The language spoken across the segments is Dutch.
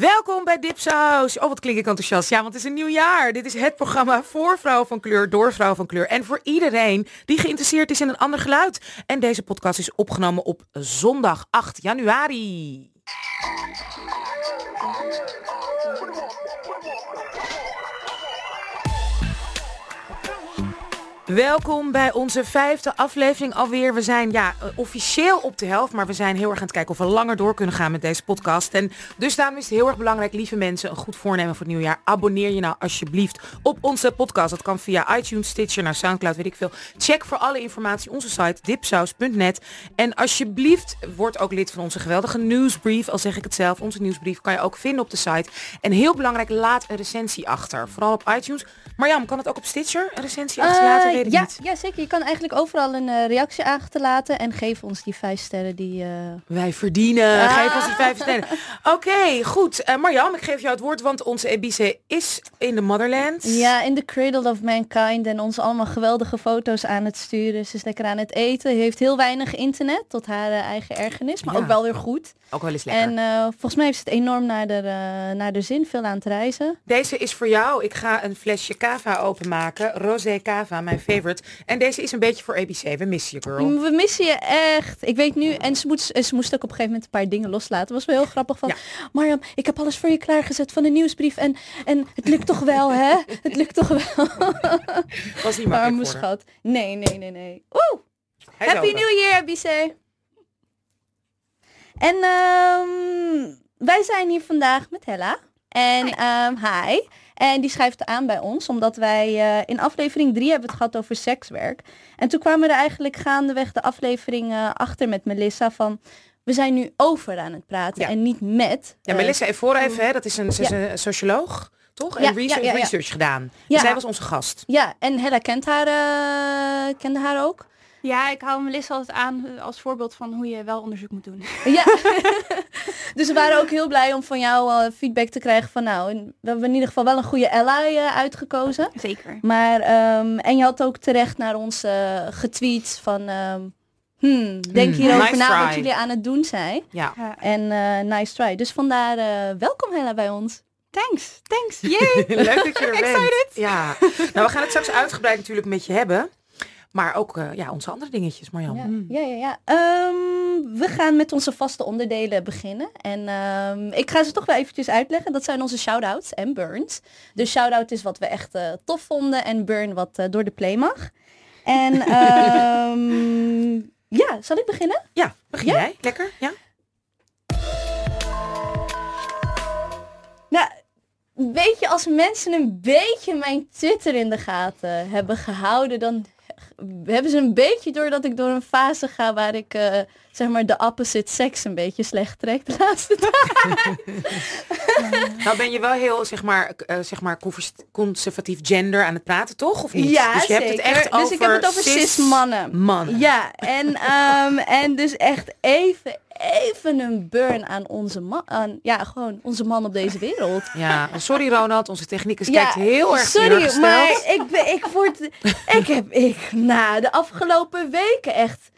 Welkom bij Dipsaus. Oh, wat klink ik enthousiast. Ja, want het is een nieuw jaar. Dit is het programma voor vrouwen van kleur, door vrouwen van kleur. En voor iedereen die geïnteresseerd is in een ander geluid. En deze podcast is opgenomen op zondag 8 januari. Welkom bij onze vijfde aflevering alweer. We zijn ja, eh, officieel op de helft, maar we zijn heel erg aan het kijken of we langer door kunnen gaan met deze podcast. En dus daarom is het heel erg belangrijk, lieve mensen, een goed voornemen voor het nieuwjaar. Abonneer je nou alsjeblieft op onze podcast. Dat kan via iTunes, Stitcher, naar Soundcloud, weet ik veel. Check voor alle informatie onze site dipsaus.net. En alsjeblieft, word ook lid van onze geweldige nieuwsbrief. Al zeg ik het zelf, onze nieuwsbrief kan je ook vinden op de site. En heel belangrijk, laat een recensie achter. Vooral op iTunes. Marjam, kan het ook op Stitcher, een recensie achterlaten? Uh, Weet ik ja, niet. ja, zeker. Je kan eigenlijk overal een eh, reactie achterlaten en geef ons die vijf sterren die... eh, Wij verdienen. Ah. Geef ons die vijf sterren. Oké, goed. Eh Marjam, ik geef jou het woord, want onze Ebice is in de motherland. Ja, in the cradle of mankind en ons allemaal geweldige foto's aan het sturen. Ze is lekker aan het eten. Heeft heel weinig internet, tot haar eh, eigen ergernis, maar Ja. ook wel weer goed. Ook wel eens lekker. En eh, volgens mij heeft ze het enorm naar de, eh, naar de zin, veel aan het reizen. Deze is voor jou. Ik ga een flesje cava openmaken. Rosé cava, mijn favorite. En deze is een beetje voor ABC. We missen je, girl. We missen je echt. Ik weet nu, en ze, moet, ze moest ook op een gegeven moment een paar dingen loslaten. Was wel heel grappig van, Ja. Marjam, ik heb alles voor je klaargezet van de nieuwsbrief. En, en het lukt toch wel, hè? Het lukt toch wel. Was niet makkelijk voor schat. Nee, nee, nee, nee. Oeh, Hij Happy. New Year, BC. En ehm, wij zijn hier vandaag met Hella. En ehm, hi. En die schrijft aan bij ons, omdat wij eh, in aflevering 3 hebben het gehad over sekswerk. En toen kwamen we er eigenlijk gaandeweg de aflevering achter met Melissa van... We zijn nu over aan het praten Ja. en niet met. Ja, eh, Melissa even voor even, hè. Dat is een, Ja. socioloog, toch? Ja, en research, ja, ja, ja. research gedaan. Ja. Zij was onze gast. Ja, en Hella kent haar, eh, kende haar ook. Ja, ik hou Melissa altijd aan als voorbeeld van hoe je wel onderzoek moet doen. Ja. dus we waren ook heel blij om van jou eh, feedback te krijgen van nou, in- we hebben in ieder geval wel een goede ally eh, uitgekozen. Zeker. Maar, ehm, en je had ook terecht naar ons eh, getweet van, ehm, hmm, denk Hmm, hierover nice na wat jullie aan het doen zijn. Ja. Ja. En eh, nice try. Dus vandaar eh, welkom Hella bij ons. Thanks, thanks. Yay! Leuk dat je er bent. Excited. Ja. Nou, we gaan het straks uitgebreid natuurlijk met je hebben. Maar ook eh, ja, onze andere dingetjes, Marjan. Ja, ja, ja. ja. Ehm, we gaan met onze vaste onderdelen beginnen. En ehm, ik ga ze toch wel eventjes uitleggen. Dat zijn onze shout-outs en burns. Dus shout-out is wat we echt eh, tof vonden en burn wat eh, door de play mag. En ehm, ja, zal ik beginnen? Ja, begin Ja? jij? Lekker? Ja? Nou, weet je, als mensen een beetje mijn Twitter in de gaten hebben gehouden, dan hebben ze een beetje door dat ik door een fase ga waar ik, eh, zeg maar, de opposite sex een beetje slecht trek de laatste tijd. Nou ben je wel heel, zeg maar, eh, zeg maar conservatief gender aan het praten, toch? Of niet? Ja, dus je hebt het echt dus over ik heb het over cis mannen. mannen. Ja, en, ehm, en dus echt even, even een burn aan onze man, aan, ja, gewoon onze man op deze wereld. Ja, sorry Ronald, onze technicus Ja, kijkt heel erg Sorry, maar ik, ben, ik word, ik heb, ik, na de afgelopen weken echt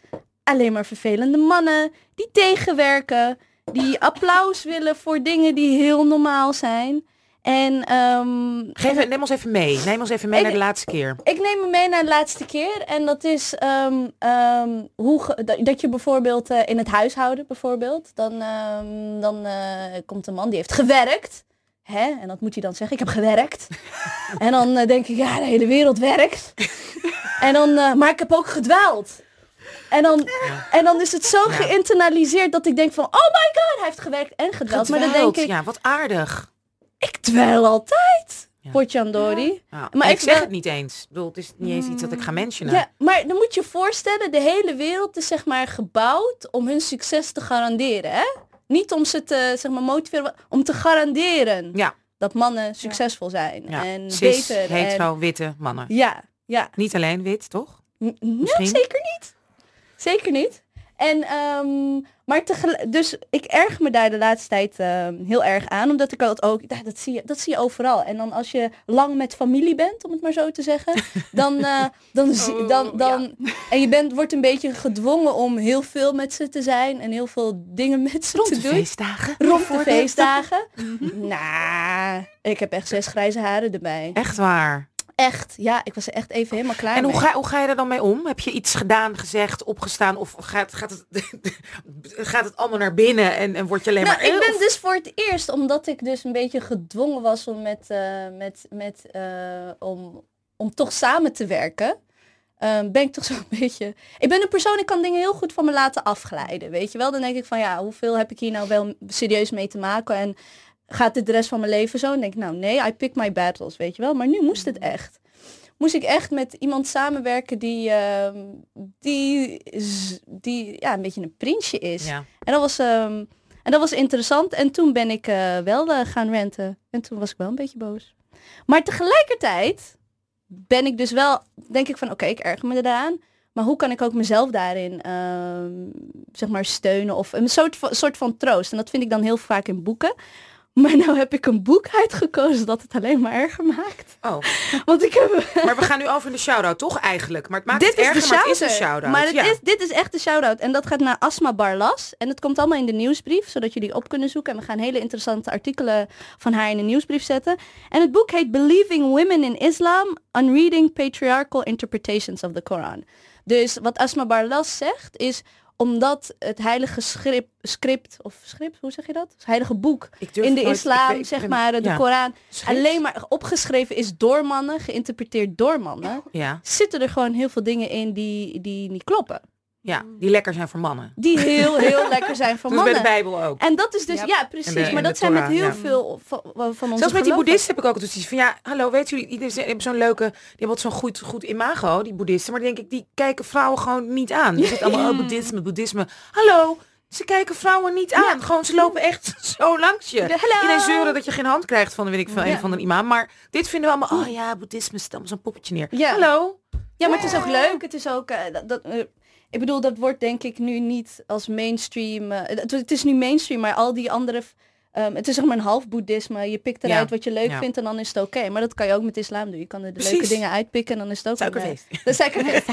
alleen maar vervelende mannen die tegenwerken, die applaus willen voor dingen die heel normaal zijn. En ehm, Geef, neem ons even mee. Neem ons even mee Ik- naar de laatste keer. ik neem me mee naar de laatste keer. En dat is ehm, ehm, hoe dat, dat je bijvoorbeeld eh, in het huishouden bijvoorbeeld. Dan, dan eh, komt een man die heeft gewerkt. Hè? En dat moet hij dan zeggen. Ik heb gewerkt. en dan eh, denk ik, ja, de hele wereld werkt. en dan, maar ik heb ook gedwaald. En dan, en dan is het zo Ja. geïnternaliseerd dat ik denk van, oh my god, hij heeft gewerkt en gedwaald. Maar dan denk ik, Ja, wat aardig. Ik dweil altijd. Ja. Potjandori. Ja. Maar ik, ik zeg wel- het niet eens. Ik bedoel, het is niet eens iets dat ik ga mentionen. Ja, maar dan moet je voorstellen, de hele wereld is zeg maar gebouwd om hun succes te garanderen. Hè? Niet om ze te zeg maar, motiveren, om te garanderen Ja. dat mannen succesvol zijn. Ja. En Cis, beter. hetero, witte mannen. En, ja, ja. Niet alleen wit, toch? N- Misschien? zeker niet. Zeker niet. En, ehm, maar tegelijk, dus ik erg me daar de laatste tijd ehm, heel erg aan, omdat ik dat ook, ja, dat zie, je, dat zie je overal. En dan als je lang met familie bent, om het maar zo te zeggen, dan, eh, dan, zie- Oh, dan, dan en je bent, wordt een beetje gedwongen om heel veel met ze te zijn en heel veel dingen met ze Rond te de doen. feestdagen. Rond de feestdagen. Nou, ik heb echt zes grijze haren erbij. Echt waar. Echt, ja, ik was er echt even helemaal klaar En hoe mee. ga, hoe ga je er dan mee om? Heb je iets gedaan, gezegd, opgestaan? Of gaat, gaat, het, gaat het allemaal naar binnen en, en word je alleen Nou, maar... ik ben of- dus voor het eerst, omdat ik dus een beetje gedwongen was om met, eh, met, met eh, om, om toch samen te werken. ehm, ben ik toch zo'n beetje. Ik ben een persoon, ik kan dingen heel goed van me laten afglijden. Weet je wel? Dan denk ik van ja, hoeveel heb ik hier nou wel serieus mee te maken? En gaat dit de rest van mijn leven zo? En denk ik, nou nee, I pick my battles, weet je wel. Maar nu moest het echt. Moest ik echt met iemand samenwerken die, ehm, die, die ja, een beetje een prinsje is. Ja. En dat was, ehm, en dat was interessant. En toen ben ik eh, wel eh, gaan renten. En toen was ik wel een beetje boos. Maar tegelijkertijd ben ik dus wel, denk ik van oké, ik erger me eraan. Maar hoe kan ik ook mezelf daarin ehm, zeg maar steunen of een soort van, soort van troost. En dat vind ik dan heel vaak in boeken. Maar nou heb ik een boek uitgekozen dat het alleen maar erger maakt. Oh, Want ik heb... maar we gaan nu over in de shout-out, toch eigenlijk? Maar het maakt dit het is erger, de maar het is shout-out. een shout-out. Maar het ja. is, dit is echt de shout-out. En dat gaat naar Asma Barlas. En het komt allemaal in de nieuwsbrief, zodat jullie op kunnen zoeken. En we gaan hele interessante artikelen van haar in de nieuwsbrief zetten. En het boek heet Believing Women in Islam, Unreading Patriarchal Interpretations of the Quran. Dus wat Asma Barlas zegt is omdat het heilige script, script of script, hoe zeg je dat? Het heilige boek Ik durf in de nooit- islam, ik ben- ik zeg maar, de ja. Koran, Schrift? alleen maar opgeschreven is door mannen, geïnterpreteerd door mannen Ja, zitten er gewoon heel veel dingen in die, die niet kloppen. Ja, die lekker zijn voor mannen. Die heel, heel lekker zijn voor Dat is bij de mannen. Bijbel ook. En dat is dus, Yep. ja precies, de- maar dat zijn met heel ja. veel van, van onze Zelfs met die boeddhisten heb ik ook zoiets van, ja, hallo, weet jullie, die die hebben zo'n leuke, die hebben wat zo'n goed, goed imago, die boeddhisten. Maar die denk ik, die kijken vrouwen gewoon niet aan. Die zitten allemaal, oh, boeddhisme, boeddhisme. Hallo, ze kijken vrouwen niet aan. Gewoon, ze lopen echt zo langs je. Iedereen zeuren dat je geen hand krijgt van, weet ik van, Ja. een van een imam. Maar dit vinden we allemaal, oh ja, boeddhisme, allemaal zo'n poppetje neer. Ja. Hallo. Ja, maar het is ook leuk. Het is ook, eh, dat, dat, eh, ik bedoel, dat wordt denk ik nu niet als mainstream. eh, het, het is nu mainstream, maar al die andere... ehm, het is zeg maar een half boeddhisme. Je pikt eruit Ja. wat je leuk Ja. vindt en dan is het oké. Maar dat kan je ook met islam doen. Je kan er de Precies. leuke dingen uitpikken en dan is het ook Suikerfeest. De suikerfeest.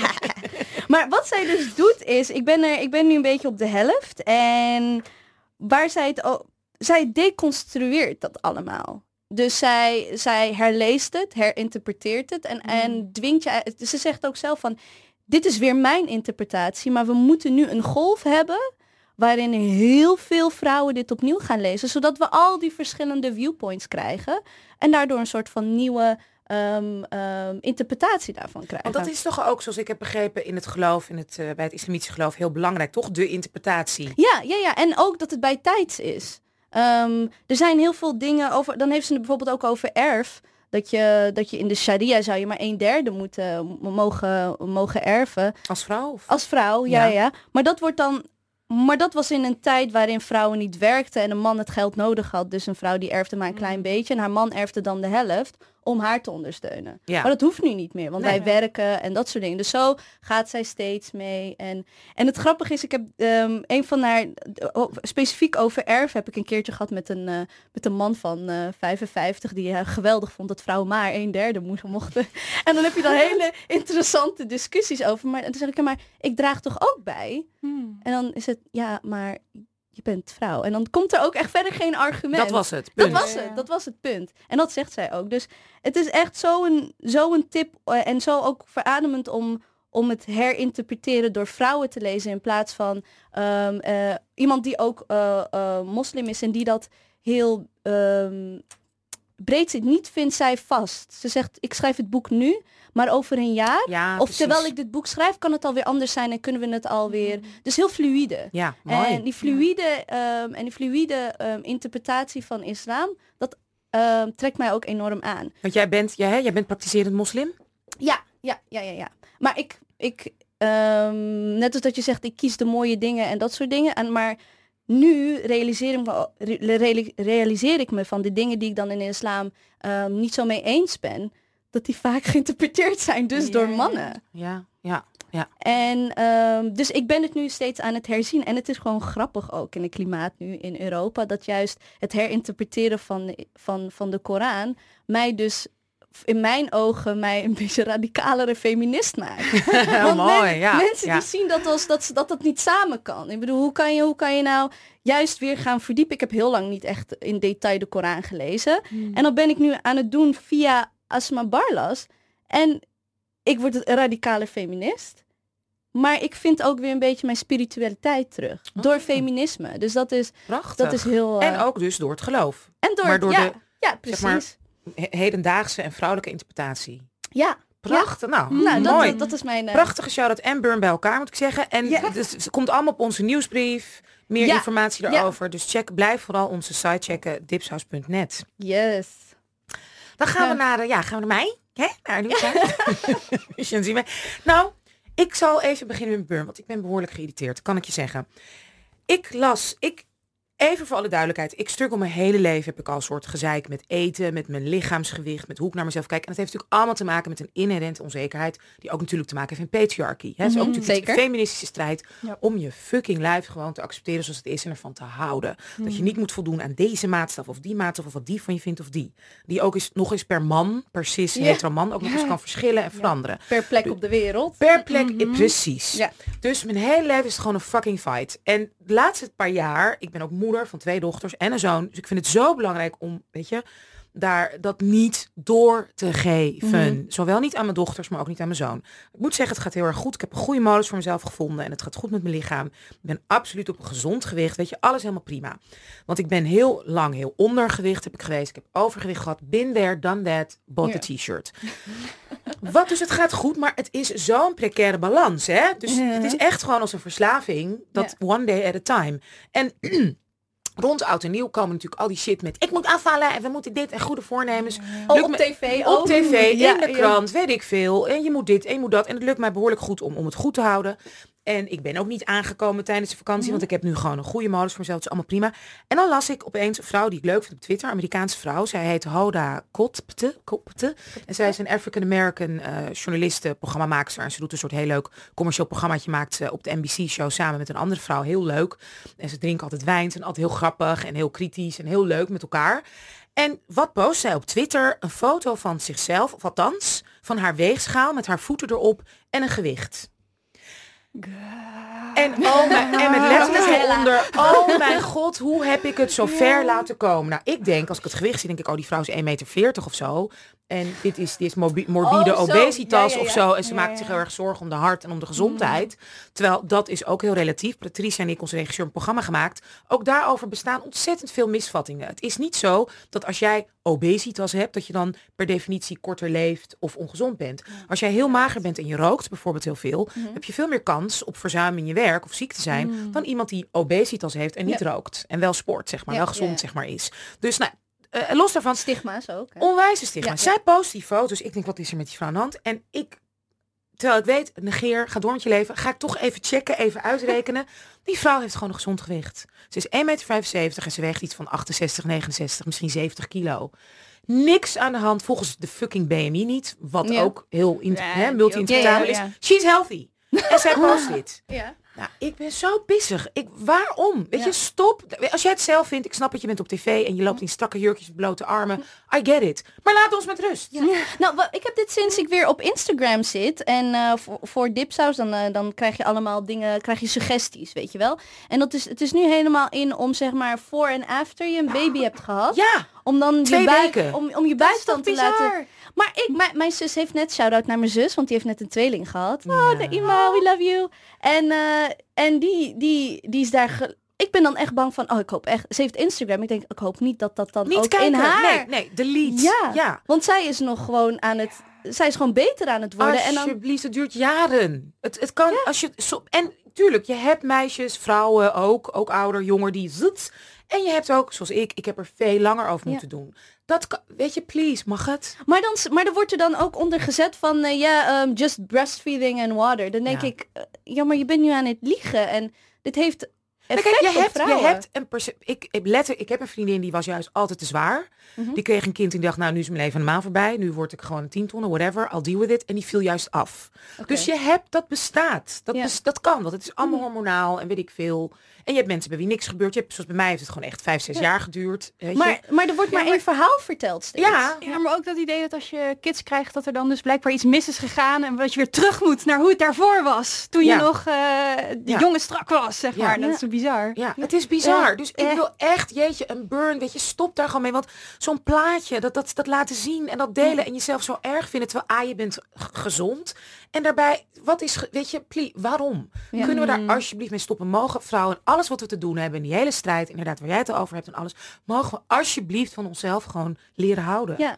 maar wat zij dus doet is, ik ben, er, ik ben nu een beetje op de helft. En waar zij het ook, zij deconstrueert dat allemaal. Dus zij, zij herleest het, herinterpreteert het en, en dwingt je... Ze zegt ook zelf van, dit is weer mijn interpretatie, maar we moeten nu een golf hebben waarin heel veel vrouwen dit opnieuw gaan lezen, zodat we al die verschillende viewpoints krijgen en daardoor een soort van nieuwe ehm, ehm, interpretatie daarvan krijgen. Want dat is toch ook, zoals ik heb begrepen, in het geloof, in het, eh, bij het islamitische geloof, heel belangrijk, toch? De interpretatie. Ja, ja, ja. En ook dat het bij tijds is. Ehm, er zijn heel veel dingen over. Dan heeft ze het bijvoorbeeld ook over erf. Dat je, dat je in de sharia zou je maar een derde moeten mogen, mogen erven. Als vrouw? Of? Als vrouw, ja, Ja. ja. Maar dat wordt dan. Maar dat was in een tijd waarin vrouwen niet werkten en een man het geld nodig had. Dus een vrouw die erfde maar een klein beetje. En haar man erfde dan de helft om haar te ondersteunen. Ja. Maar dat hoeft nu niet meer, want Nee. wij werken en dat soort dingen. Dus zo gaat zij steeds mee. En, en het grappige is, ik heb ehm, een van haar, oh, specifiek over erf, heb ik een keertje gehad met een, eh, met een man van eh 55 die eh, geweldig vond dat vrouwen maar een derde moesten mochten. En dan heb je dan hele interessante discussies over. Maar en toen zeg ik, ja, maar ik draag toch ook bij? Hmm. En dan is het, ja, maar je bent vrouw. En dan komt er ook echt verder geen argument. Dat was het. Dat Punt. was Ja, ja. het, dat was het punt. En dat zegt zij ook. Dus het is echt zo'n zo een tip eh, en zo ook verademend om, om het herinterpreteren door vrouwen te lezen in plaats van ehm, eh, iemand die ook eh, eh, moslim is en die dat heel ehm, breed zit. Niet vindt zij vast. Ze zegt, ik schrijf het boek nu, maar over een jaar, Ja, of precies. terwijl ik dit boek schrijf, kan het alweer anders zijn en kunnen we het alweer. Dus heel fluïde. Ja, mooi. En die fluïde, ehm, en die fluïde ehm, interpretatie van islam, dat ehm, trekt mij ook enorm aan. Want jij bent, jij, hè, jij bent praktiserend moslim? Ja, ja, ja, ja, ja. Maar ik, ik ehm, net als dat je zegt, ik kies de mooie dingen en dat soort dingen. En, maar nu realiseer ik, me, re- reali- realiseer ik me van de dingen die ik dan in de islam ehm, niet zo mee eens ben, dat die vaak geïnterpreteerd zijn dus Ja, door mannen. Ja, ja. Ja. En ehm, dus ik ben het nu steeds aan het herzien. En het is gewoon grappig ook in het klimaat nu in Europa. Dat juist het herinterpreteren van, van, van de Koran mij dus in mijn ogen mij een beetje radicalere feminist maakt. Want mooi, men- ja. mensen ja. die zien dat als dat, ze- dat dat niet samen kan. Ik bedoel, hoe kan, je, hoe kan je nou juist weer gaan verdiepen? Ik heb heel lang niet echt in detail de Koran gelezen. Hmm. En dat ben ik nu aan het doen via Asma Barlas. En ik word een radicale feminist. Maar ik vind ook weer een beetje mijn spiritualiteit terug. Door Oh. feminisme. Dus dat is, Prachtig. dat is heel... eh, En ook dus door het geloof. en door, maar door ja, de, ja, precies. zeg maar, he- hedendaagse en vrouwelijke interpretatie. ja, Prachtig. Nou, nou, dat, mooi. dat, dat is mijn... eh, Prachtige shout-out en Burn bij elkaar, moet ik zeggen. En Ja. het, is- het komt allemaal op onze nieuwsbrief. Meer Ja. informatie daarover. Dus check, blijf vooral onze site checken, dipshouse.net. Yes. Dan gaan we naar, de, ja, gaan we naar mij. Hè? Naar. Nou, ik zal even beginnen met Burn, want ik ben behoorlijk geïrriteerd, kan ik je zeggen. Ik las, ik, even voor alle duidelijkheid, ik struggle mijn hele leven, heb ik al een soort gezeik met eten, met mijn lichaamsgewicht, met hoe ik naar mezelf kijk. En dat heeft natuurlijk allemaal te maken met een inherente onzekerheid, die ook natuurlijk te maken heeft met patriarchy. Hè? Het is ook Mhm, natuurlijk zeker. een feministische strijd Ja. om je fucking lijf gewoon te accepteren zoals het is en ervan te houden. Dat je niet moet voldoen aan deze maatstaf of die maatstaf of wat die van je vindt of die. Die ook eens, nog eens per man, per cis, Ja. hetero man, ook nog eens kan verschillen en veranderen. Per plek op de wereld. Per plek, eh, precies. Ja. Dus mijn hele leven is het gewoon een fucking fight. En de laatste paar jaar, ik ben ook moeder van twee dochters en een zoon. Dus ik vind het zo belangrijk om, weet je, daar dat niet door te geven. Zowel niet aan mijn dochters, maar ook niet aan mijn zoon. Ik moet zeggen, het gaat heel erg goed. Ik heb een goede modus voor mezelf gevonden en het gaat goed met mijn lichaam. Ik ben absoluut op een gezond gewicht. Weet je, alles helemaal prima. Want ik ben heel lang heel ondergewicht heb ik geweest. Ik heb overgewicht gehad. Been there, done that, bought the t-shirt. Wat dus het gaat goed, maar het is zo'n precaire balans, hè? Dus het is echt gewoon als een verslaving, dat one day at a time. En rond oud en nieuw komen natuurlijk al die shit met ik moet afvallen en we moeten dit en goede voornemens. Oh, Lukt op tv Op tv, Ja, in de ja. krant, weet ik veel. En je moet dit en je moet dat. En het lukt mij behoorlijk goed om, om het goed te houden. En ik ben ook niet aangekomen tijdens de vakantie, Mhm. want ik heb nu gewoon een goede modus voor mezelf. Het is allemaal prima. En dan las ik opeens een vrouw die ik leuk vind op Twitter, een Amerikaanse vrouw. Zij heet Hoda Kotpte. Kotpte. En zij is een African-American eh journaliste, programmamaakster. En ze doet een soort heel leuk commercieel programmaatje maakt ze op de NBC-show samen met een andere vrouw. Heel leuk. En ze drinken altijd wijn. Ze zijn altijd heel grappig en heel kritisch en heel leuk met elkaar. En wat post zij op Twitter? Een foto van zichzelf, of althans van haar weegschaal met haar voeten erop en een gewicht. En, oh mijn, en met Hella. eronder, oh mijn god, hoe heb ik het zo ver laten komen? Nou, ik denk, als ik het gewicht zie, denk ik, oh, die vrouw is 1,40 meter of zo. En dit is, dit is morbi- morbide Oh, obesitas Ja, ja, of zo. En ze maakt zich heel erg zorgen om de hart en om de gezondheid. Terwijl dat is ook heel relatief. Patricia en ik, onze regisseur, een programma gemaakt. Ook daarover bestaan ontzettend veel misvattingen. Het is niet zo dat als jij obesitas hebt, dat je dan per definitie korter leeft of ongezond bent. Als jij heel mager bent en je rookt bijvoorbeeld heel veel, Mhm. heb je veel meer kans op verzuim in je werk of ziek te zijn dan iemand die obesitas heeft en niet rookt. En wel sport, zeg maar, Ja, wel gezond, ja. zeg maar, is. Dus nou, eh, los daarvan, Stigma's ook. Hè? onwijze stigma. Ja, ja. Zij post die foto's. Ik denk, wat is er met die vrouw aan de hand? En ik, terwijl ik weet, negeer, ga door met je leven. Ga ik toch even checken, even uitrekenen. Die vrouw heeft gewoon een gezond gewicht. Ze is 1,75 meter en ze weegt iets van 68, 69, misschien 70 kilo. Niks aan de hand volgens de fucking BMI niet. Wat Ja. ook heel Ja, multi-interpretabel is. She's healthy. En zij post dit. Ja. Nou, ik ben zo pissig. Ik, waarom? Weet Ja. je, stop. Als jij het zelf vindt, ik snap dat je bent op tv en je loopt in strakke jurkjes, blote armen. I get it. Maar laat ons met rust. Nou, wa- ik heb dit sinds ik weer op Instagram zit. En eh, voor, voor Dipsaus, dan, eh, dan krijg je allemaal dingen, krijg je suggesties, weet je wel. En dat is, het is nu helemaal in om zeg maar voor en after je een baby hebt gehad. Ja, Om dan Twee je buik, om, om je bijstand te laten. Maar ik, mijn, mijn zus heeft net shout-out naar mijn zus, want die heeft net een tweeling gehad. Oh, Ja. de Ima, we love you. En, eh, en die, die, die is daar. ge- ik ben dan echt bang van, oh, ik hoop echt. Ze heeft Instagram. Ik denk, ik hoop niet dat dat dan niet ook kijken. in haar. Nee, nee, delete. Ja. ja. Want zij is nog gewoon aan het. Zij is gewoon beter aan het worden. Alsjeblieft, het duurt jaren. Het, het kan, als je, en tuurlijk, je hebt meisjes, vrouwen ook, ook ouder, jonger, die zit. En je hebt ook, zoals ik, ik heb er veel langer over Ja. moeten doen. Dat kan, weet je, please, mag het? Maar, dan, maar er wordt er dan ook onder gezet van eh, ja, ehm, just breastfeeding and water. Dan denk Ja. ik, eh, ja, maar je bent nu aan het liegen. En dit heeft effect kijk, je op hebt, je vrouwen. hebt een ik, ik, letter, ik heb een vriendin die was juist altijd te zwaar. Mhm. Die kreeg een kind en die dacht, nou nu is mijn leven helemaal voorbij. Nu word ik gewoon een tien tonnen, whatever. I'll deal with it. En die viel juist af. Dus je hebt, dat bestaat. Dat, bes- dat kan, want het is allemaal Mhm. hormonaal en weet ik veel. En je hebt mensen bij wie niks gebeurt. Je hebt, zoals bij mij heeft het gewoon echt vijf, zes Ja. jaar geduurd. Weet maar, je? maar er wordt Ja, maar maar- één verhaal verteld steeds. Ja, Ja, maar ook dat idee dat als je kids krijgt, dat er dan dus blijkbaar iets mis is gegaan en dat je weer terug moet naar hoe het daarvoor was. Toen Ja. je nog eh de Ja. jongen strak was, zeg Ja. maar. Dat is zo bizar. Ja, het is bizar. Ja, Dus ik wil echt, jeetje, een burn, weet je, stop daar gewoon mee. Want zo'n plaatje, dat, dat, dat laten zien en dat delen en jezelf zo erg vinden, terwijl A, je bent gezond. En daarbij, wat is, weet je, plie, waarom? Ja. Kunnen we Mm. daar alsjeblieft mee stoppen? Mogen vrouwen, alles wat we te doen hebben in die hele strijd, inderdaad, waar jij het over hebt en alles, mogen we alsjeblieft van onszelf gewoon leren houden. Ja.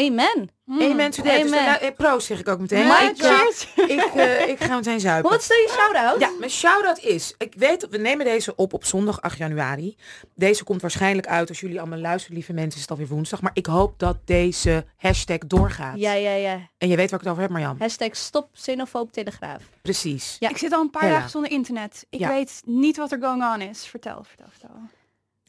Amen. Hmm. Amen to that. Dus Amen. daarna- eh, proost zeg ik ook meteen. Ik, eh, ik, eh, ik ga meteen zuipen. Maar wat stel je shout-out? Ja, mijn shout-out is, ik weet dat we nemen deze op op zondag 8 januari. Deze komt waarschijnlijk uit als jullie allemaal luisteren, lieve mensen, is het alweer woensdag. Maar ik hoop dat deze hashtag doorgaat. Ja, ja, ja. En je weet waar ik het over heb, Marjan. Hashtag stop xenofoob telegraaf. Precies. Ja. Ik zit al een paar Hella. dagen zonder internet. Ik Ja. weet niet wat er going on is. Vertel, vertel, vertel.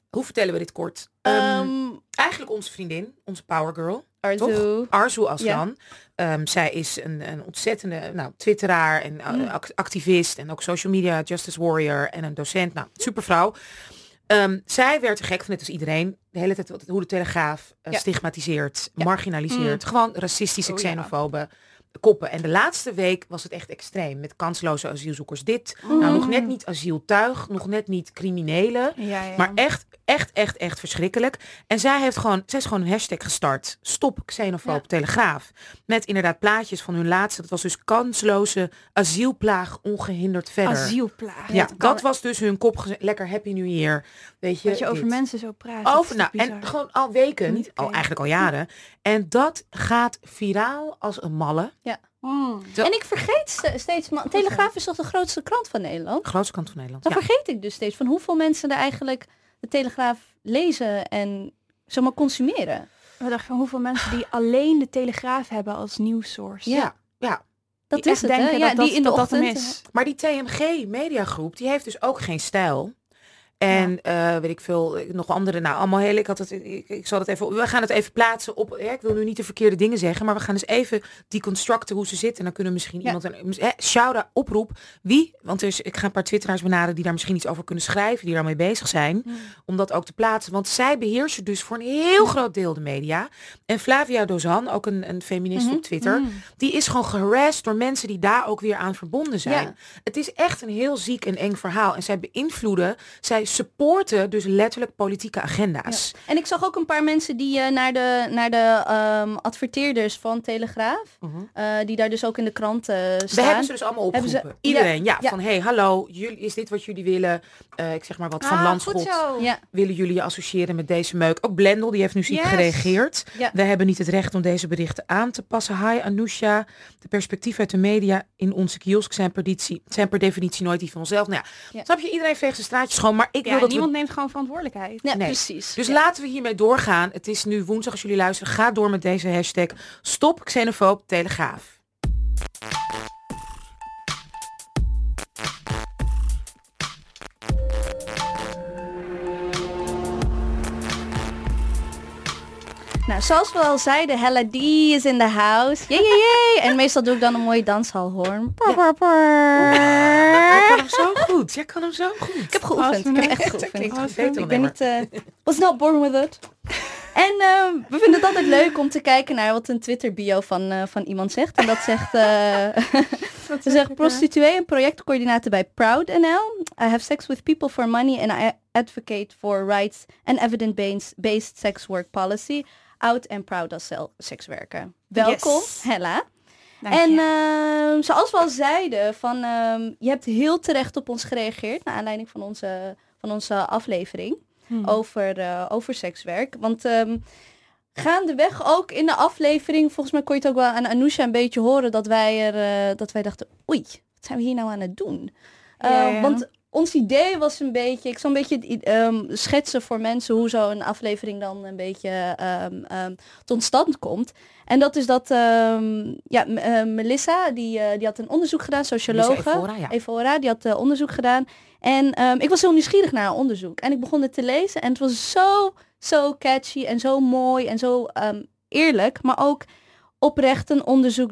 Hoe vertellen we dit kort? Ehm, Ehm eigenlijk onze vriendin, onze power girl, Arzu. Arzu Aslan. Ehm, zij is een, een ontzettende nou, twitteraar en eh, Mm. act- activist en ook social media justice warrior en een docent. Nou, supervrouw. Ehm, zij werd er gek van, net als iedereen, de hele tijd hoe de Telegraaf eh, Ja. stigmatiseert, Ja. marginaliseert. Gewoon racistische, Oh, xenofobe koppen. En de laatste week was het echt extreem. Met kansloze asielzoekers dit. Nou, Mm. nog net niet asieltuig, nog net niet criminelen. Ja, ja. Maar echt, echt, echt, echt verschrikkelijk. En zij heeft gewoon, zij is gewoon een hashtag gestart. Stop xenofoob Ja. telegraaf. Met inderdaad plaatjes van hun laatste. Dat was dus kansloze asielplaag ongehinderd verder. Asielplaag. Ja, Dat was dus hun kop. Lekker happy new year. Weet je, Dat je over dit. mensen zo praat. Over, nou, en gewoon al weken, al, eigenlijk al jaren. En dat gaat viraal als een malle. Hmm. En ik vergeet ste- steeds, maar Telegraaf is toch de grootste krant van Nederland? Grootste kant van Nederland. Dan Ja. vergeet ik dus steeds van hoeveel mensen er eigenlijk de Telegraaf lezen en zomaar consumeren. We dachten van hoeveel mensen die alleen de Telegraaf hebben als nieuwssource. Ja, ja. Dat Die is het, hè? denken Ja, dat dat- die in de dat dat hem ochtend. is. Maar die TMG mediagroep, die heeft dus ook geen stijl. En eh, weet ik veel, nog andere, nou allemaal heel, ik had het, ik, ik zal het even, we gaan het even plaatsen op, ja, ik wil nu niet de verkeerde dingen zeggen, maar we gaan dus even deconstructen hoe ze zitten. En dan kunnen misschien Ja. iemand, een eh, shout-out, oproep, wie, want is, ik ga een paar twitteraars benaderen die daar misschien iets over kunnen schrijven, die daarmee bezig zijn, om dat ook te plaatsen. Want zij beheersen dus voor een heel groot deel de media. En Flavia Dozan, ook een, een feminist Mhm. op Twitter, Hmm. die is gewoon geharasst door mensen die daar ook weer aan verbonden zijn. Ja. Het is echt een heel ziek en eng verhaal. En zij beïnvloeden, zij supporten dus letterlijk politieke agenda's. En ik zag ook een paar mensen die eh, naar de, naar de ehm, adverteerders van Telegraaf, Mhm. eh, die daar dus ook in de krant eh, We staan. hebben ze dus allemaal Hebben ze- opgeroepen. Iedereen, ja. ja. Van, hey, hallo, jullie, is dit wat jullie willen? Eh, ik zeg maar wat van Ah, Landschot. Willen jullie je associëren met deze meuk? Ook Blendel, die heeft nu ziek Yes. gereageerd. Ja. We hebben niet het recht om deze berichten aan te passen. Hi Anousha, de perspectieven uit de media in onze kiosk zijn per, definitie, zijn per definitie nooit die van onszelf. Nou ja, Ja. snap je, iedereen veegt zijn straatjes schoon. Maar ik Ja, wil dat niemand we... neemt gewoon verantwoordelijkheid. Nee. precies. Dus Ja. laten we hiermee doorgaan. Het is nu woensdag als jullie luisteren. Ga door met deze hashtag. Stop xenofoob telegraaf. Nou, zoals we al zeiden, Hella D is in the house. Yay, yay, yay. En meestal doe ik dan een mooie danshalhoorn. Pur. Jij kan hem zo goed. Jij kan hem zo goed. Ik heb geoefend. Ik heb echt geoefend. Awesome. Ik ben niet... eh was not born with it. En ehm, we vinden het altijd leuk om te kijken naar wat een Twitter bio van, eh, van iemand zegt. En dat zegt... eh Ze zegt prostituee en projectcoördinator bij Proud NL. I have sex with people for money and I advocate for rights and evidence-based sex work policy. Out and proud als sekswerker. Welkom, Yes. Hella. Dank En ehm, zoals we al zeiden, van, ehm, je hebt heel terecht op ons gereageerd naar aanleiding van onze, van onze aflevering Hmm. over, eh, over sekswerk. Want ehm gaandeweg ook in de aflevering, volgens mij kon je het ook wel aan Anousha een beetje horen, dat wij, er, eh, dat wij dachten, oei, wat zijn we hier nou aan het doen? Ja, Eh, ja. Want ons idee was een beetje, ik zal een beetje ehm, schetsen voor mensen hoe zo'n aflevering dan een beetje ehm, ehm, tot stand komt. En dat is dat, ja, eh, Melissa, die, eh, die had een onderzoek gedaan, sociologe. Evora, ja. Evora, die had eh, onderzoek gedaan. En ik was heel nieuwsgierig naar haar onderzoek. En ik begon het te lezen en het was zo, zo catchy en zo mooi en zo eerlijk. Maar ook oprecht een onderzoek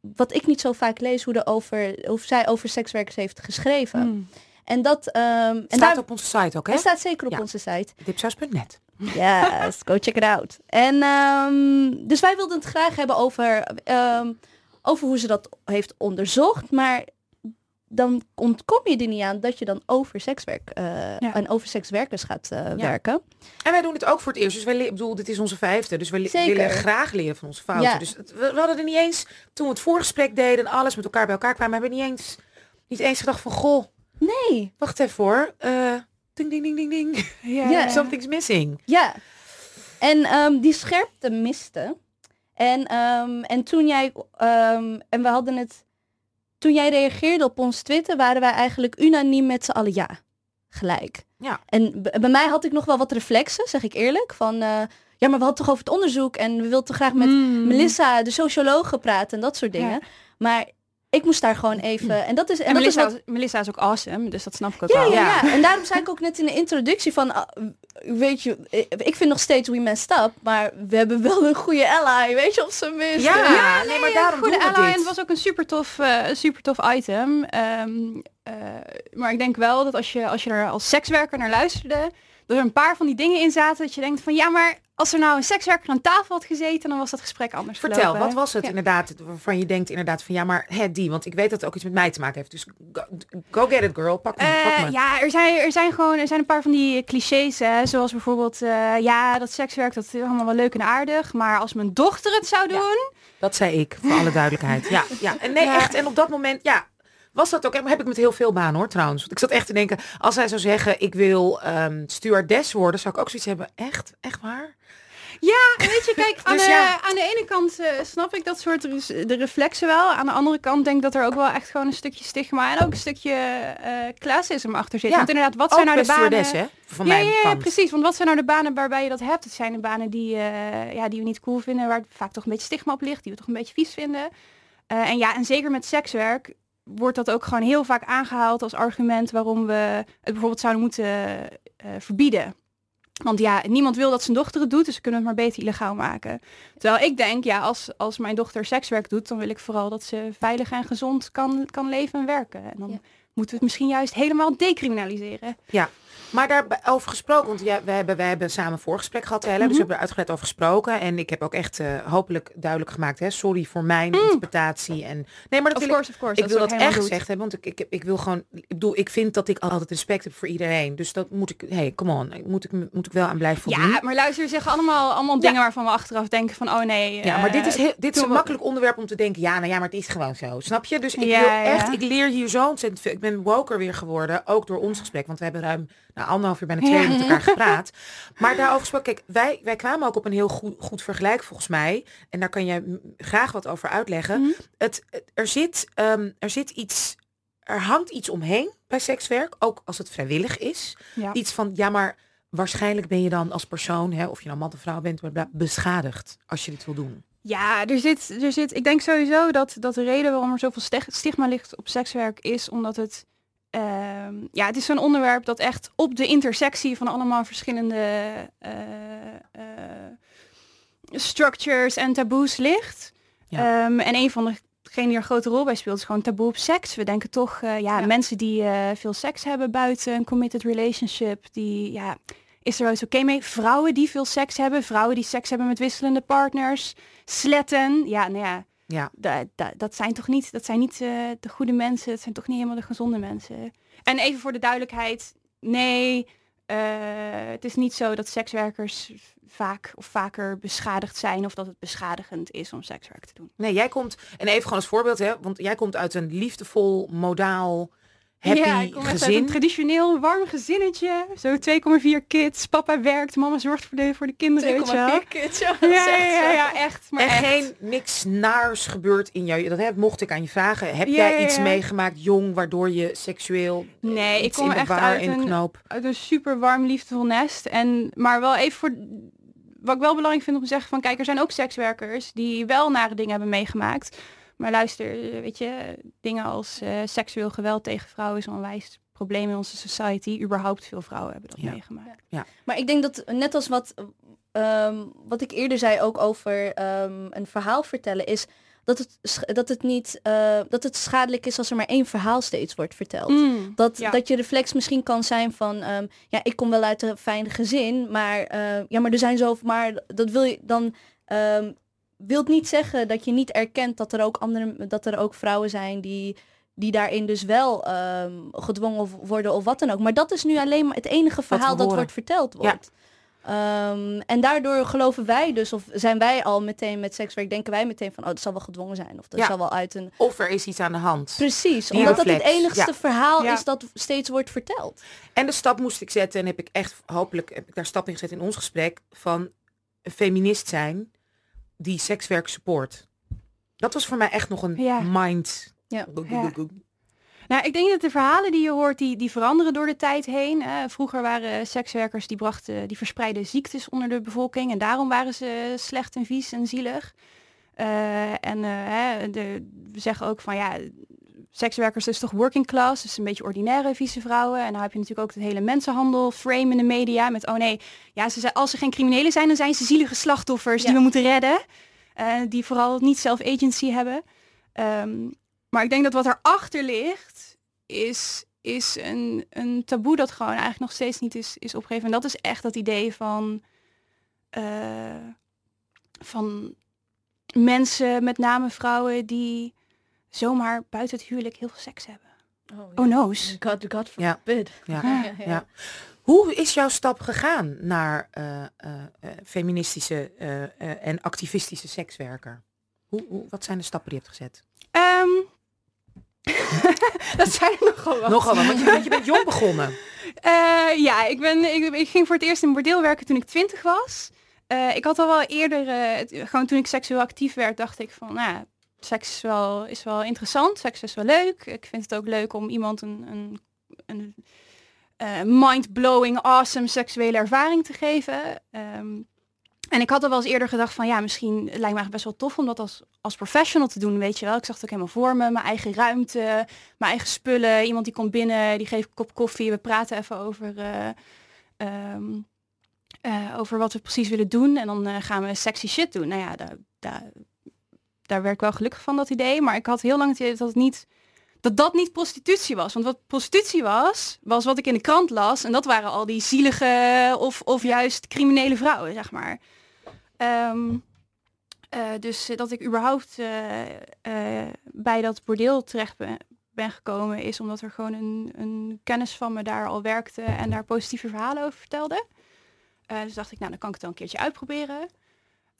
wat ik niet zo vaak lees, hoe, er over, hoe zij over sekswerkers heeft geschreven. Hmm. En dat... ehm en Staat daar, op onze site ook, hè? het staat zeker op Ja. onze site. Dipsaus.net. Yes, go check it out. En ehm, dus wij wilden het graag hebben over, ehm, over hoe ze dat heeft onderzocht. Maar dan ontkom je er niet aan dat je dan over sekswerk eh, Ja. en over sekswerkers gaat eh, Ja. werken. En wij doen het ook voor het eerst. Dus wij ik bedoel, dit is onze vijfde. Dus we willen graag leren van onze fouten. Ja. Dus het- we, we hadden er niet eens, toen we het voorgesprek deden en alles met elkaar bij elkaar kwamen, hebben we niet eens, niet eens gedacht van, goh, Nee. wacht even hoor. eh ding, ding, ding, ding, ding. Ja. Something's missing. Ja. En ehm, die scherpte miste. En, ehm, en toen jij, ehm, en we hadden het, toen jij reageerde op ons Twitter, waren wij eigenlijk unaniem met z'n allen ja. Gelijk. Ja. En bij mij had ik nog wel wat reflexen, zeg ik eerlijk. Van, eh, ja, maar we hadden toch over het onderzoek en we wilden toch graag met Hmm. Melissa, de sociologe, praten en dat soort dingen. Ja. Maar ik moest daar gewoon even, en dat is, en, En dat is Melissa, wat, is- Melissa is ook awesome, dus dat snap ik ook ja, wel. ja, Ja. ja. En daarom zei ik ook net in de introductie van, ah, weet je, ik vind nog steeds we messed up, maar we hebben wel een goede ally, weet je, op zijn minst. Ja, nee, maar daarom goede ally en het was ook een super tof, eh, een super tof item. Ehm, eh, maar ik denk wel dat als je, als je er als sekswerker naar luisterde, dat er een paar van die dingen in zaten dat je denkt van ja, maar als er nou een sekswerker aan tafel had gezeten, dan was dat gesprek anders Vertel, wat was het Ja. inderdaad waarvan je denkt inderdaad van ja, maar hè, die, want ik weet dat het ook iets met mij te maken heeft. Dus go, go get it girl, pak me, pak Eh, me. ja, er zijn, er zijn gewoon er zijn een paar van die clichés, hè, zoals bijvoorbeeld, eh, ja, dat sekswerk, dat is allemaal wel leuk en aardig, maar als mijn dochter het zou Ja. doen, Dat zei ik, voor alle duidelijkheid. Ja, ja. En nee, Ja. echt. En op dat moment, ja, was dat ook. En heb ik met heel veel banen hoor, trouwens. Want ik zat echt te denken, als hij zou zeggen, ik wil ehm stewardess worden, zou ik ook zoiets hebben. Echt, echt waar? Ja, weet je, kijk, aan, Dus de, ja. aan de ene kant eh, snap ik dat soort de reflexen wel. Aan de andere kant denk ik dat er ook wel echt gewoon een stukje stigma en ook een stukje eh classism achter zit. Ja, Want inderdaad, wat Ook zijn nou de banen... hè? Van ja, mijn ja, ja, kant. precies. Want wat zijn nou de banen waarbij je dat hebt? Het zijn de banen die, eh, ja, die we niet cool vinden, waar vaak toch een beetje stigma op ligt, die we toch een beetje vies vinden. En ja, en zeker met sekswerk wordt dat ook gewoon heel vaak aangehaald als argument waarom we het bijvoorbeeld zouden moeten eh, verbieden. Want ja, niemand wil dat zijn dochter het doet, dus we kunnen het maar beter illegaal maken. Terwijl ik denk, ja, als, als mijn dochter sekswerk doet, dan wil ik vooral dat ze veilig en gezond kan, kan leven en werken. En dan Ja. moeten we het misschien juist helemaal decriminaliseren. Maar daarover gesproken, want ja, wij, hebben, wij hebben samen een voorgesprek gehad, Helle, dus Mhm. we hebben er uitgebreid over gesproken. En ik heb ook echt eh, hopelijk duidelijk gemaakt, hè, sorry voor mijn interpretatie. En, nee, maar dat Mm. Of wil ik, course, of course. ik wil is dat echt gezegd hebben, want ik, ik, ik wil gewoon, ik bedoel, ik vind dat ik altijd respect heb voor iedereen. Dus dat moet ik, hey, come on, moet ik, moet ik wel aan blijven voldoen. Ja, maar luister, we zeggen allemaal, allemaal dingen waarvan we achteraf denken van, oh nee. Ja, maar dit is, eh, heel, dit is een we- makkelijk onderwerp om te denken, ja, nou ja, maar het is gewoon zo. Snap je? Dus ik Ja, wil echt, ik leer hier zo ontzettend veel. Ik ben woker weer geworden, ook door ons gesprek. Want we hebben ruim nou, anderhalf uur, bijna twee uur met elkaar gepraat. Maar daarover gesproken, kijk, wij, wij kwamen ook op een heel goed, goed vergelijk volgens mij. En daar kan jij graag wat over uitleggen. Mhm. Het, er, zit, ehm, er zit iets, er hangt iets omheen bij sekswerk, ook als het vrijwillig is. Ja. Iets van, ja, maar waarschijnlijk ben je dan als persoon, hè, of je nou man of vrouw bent, beschadigd als je dit wil doen. Ja, er zit, er zit, ik denk sowieso dat, dat de reden waarom er zoveel stigma ligt op sekswerk is omdat het, ehm, ja, het is zo'n onderwerp dat echt op de intersectie van allemaal verschillende eh, eh, structures en taboes ligt. Ja. Ehm, en een van degenen die er een grote rol bij speelt is gewoon taboe op seks. We denken toch, eh, ja, Ja. mensen die veel seks hebben buiten een committed relationship, die, ja, is er wel eens oké mee. Vrouwen die veel seks hebben, vrouwen die seks hebben met wisselende partners, sletten, ja, nou ja, Ja. da, da- dat zijn toch niet, dat zijn niet eh, de goede mensen, het zijn toch niet helemaal de gezonde mensen. En even voor de duidelijkheid, nee, eh, het is niet zo dat sekswerkers vaak of vaker beschadigd zijn of dat het beschadigend is om sekswerk te doen. Nee, jij komt, en even gewoon als voorbeeld, hè, want jij komt uit een liefdevol, modaal happy ja, ik kom echt uit een gezin. traditioneel warm gezinnetje. Zo 2,4 kids. Papa werkt, mama zorgt voor de, voor de kinderen. weet je wel. 2,4 kids, ja. Ja, ja, echt ja. Maar en echt. geen niks naars gebeurt in jou. Dat heb, mocht ik aan je vragen. Heb Ja, jij iets meegemaakt jong waardoor je seksueel Nee, ik kom echt waar uit in de een, knoop? uit een super warm, liefdevol nest. En, maar wel even voor... Wat ik wel belangrijk vind om te zeggen van... Kijk, er zijn ook sekswerkers die wel nare dingen hebben meegemaakt. Maar luister, weet je, dingen als eh, seksueel geweld tegen vrouwen is een onwijs probleem in onze society. Überhaupt veel vrouwen hebben dat Ja. meegemaakt. Maar ik denk dat net als wat, ehm, wat ik eerder zei ook over ehm, een verhaal vertellen is dat het, dat het niet eh, dat het schadelijk is als er maar één verhaal steeds wordt verteld. Mm. Dat, Ja. dat je reflex misschien kan zijn van, ehm, ja, ik kom wel uit een fijn gezin, maar eh, ja, maar er zijn zoveel, maar dat wil je dan ehm wilt niet zeggen dat je niet erkent dat er ook andere, dat er ook vrouwen zijn die die daarin dus wel ehm, gedwongen worden of wat dan ook. Maar dat is nu alleen maar het enige verhaal dat wordt verteld Ja. wordt. Ehm, en daardoor geloven wij dus, of zijn wij al meteen met sekswerk, denken wij meteen van, oh, dat zal wel gedwongen zijn. Of dat Ja. zal wel uit een... Of er is iets aan de hand. Precies, Die omdat dat het enigste ja. verhaal Ja. is dat steeds wordt verteld. En de stap moest ik zetten en heb ik echt, hopelijk heb ik daar stap in gezet in ons gesprek, van feminist zijn die sekswerk support. Dat was voor mij echt nog een Ja. mind. Ja. Ja. Nou, ik denk dat de verhalen die je hoort, die, die veranderen door de tijd heen. Vroeger waren sekswerkers die brachten, die verspreiden ziektes onder de bevolking. En daarom waren ze slecht en vies en zielig. Eh, en eh, hè, de, we zeggen ook van ja, sekswerkers is toch working class, dus een beetje ordinaire vieze vrouwen. En dan heb je natuurlijk ook het hele mensenhandel frame in de media met oh nee, ja, ze zijn, als ze geen criminelen zijn, dan zijn ze zielige slachtoffers die we moeten redden. Eh, die vooral niet self-agency hebben. Ehm, maar ik denk dat wat erachter ligt, is, is een, een taboe dat gewoon eigenlijk nog steeds niet is, is opgegeven. En dat is echt dat idee van, eh, van mensen, met name vrouwen, die zomaar buiten het huwelijk heel veel seks hebben. Oh no's. God, God Ja. forbid. Ja. Ja, ja. Ja. Hoe is jouw stap gegaan naar eh, eh, eh, feministische eh, eh, en activistische sekswerker? Hoe, hoe, wat zijn de stappen die je hebt gezet? Ehm, dat zijn er nogal wat. Nogal wel, want je, want je bent jong begonnen. Eh, ja, ik, ben, ik, ik ging voor het eerst in bordeel werken toen ik twintig was. Eh, ik had al wel eerder, het- gewoon toen ik seksueel actief werd, dacht ik van, nou, ja, seks is wel, is wel interessant, seks is wel leuk. Ik vind het ook leuk om iemand een, een, een eh, mind-blowing, awesome seksuele ervaring te geven. Ehm, en ik had al wel eens eerder gedacht van, ja, misschien lijkt me eigenlijk best wel tof om dat als, als professional te doen, weet je wel. Ik zag het ook helemaal voor me, mijn eigen ruimte, mijn eigen spullen. Iemand die komt binnen, die geeft een kop koffie. We praten even over, eh, ehm, eh, over wat we precies willen doen. En dan gaan we sexy shit doen. Nou ja, daar, daar, daar werd ik wel gelukkig van, dat idee. Maar ik had heel lang het idee dat niet... Dat dat niet prostitutie was. Want wat prostitutie was, was wat ik in de krant las. En dat waren al die zielige of, of juist criminele vrouwen, zeg maar. Ehm, eh, dus eh, dat ik überhaupt eh, bij dat bordeel terecht ben, ben gekomen is omdat er gewoon een, een kennis van me daar al werkte en daar positieve verhalen over vertelde. Dus dacht ik, nou dan kan ik het wel een keertje uitproberen.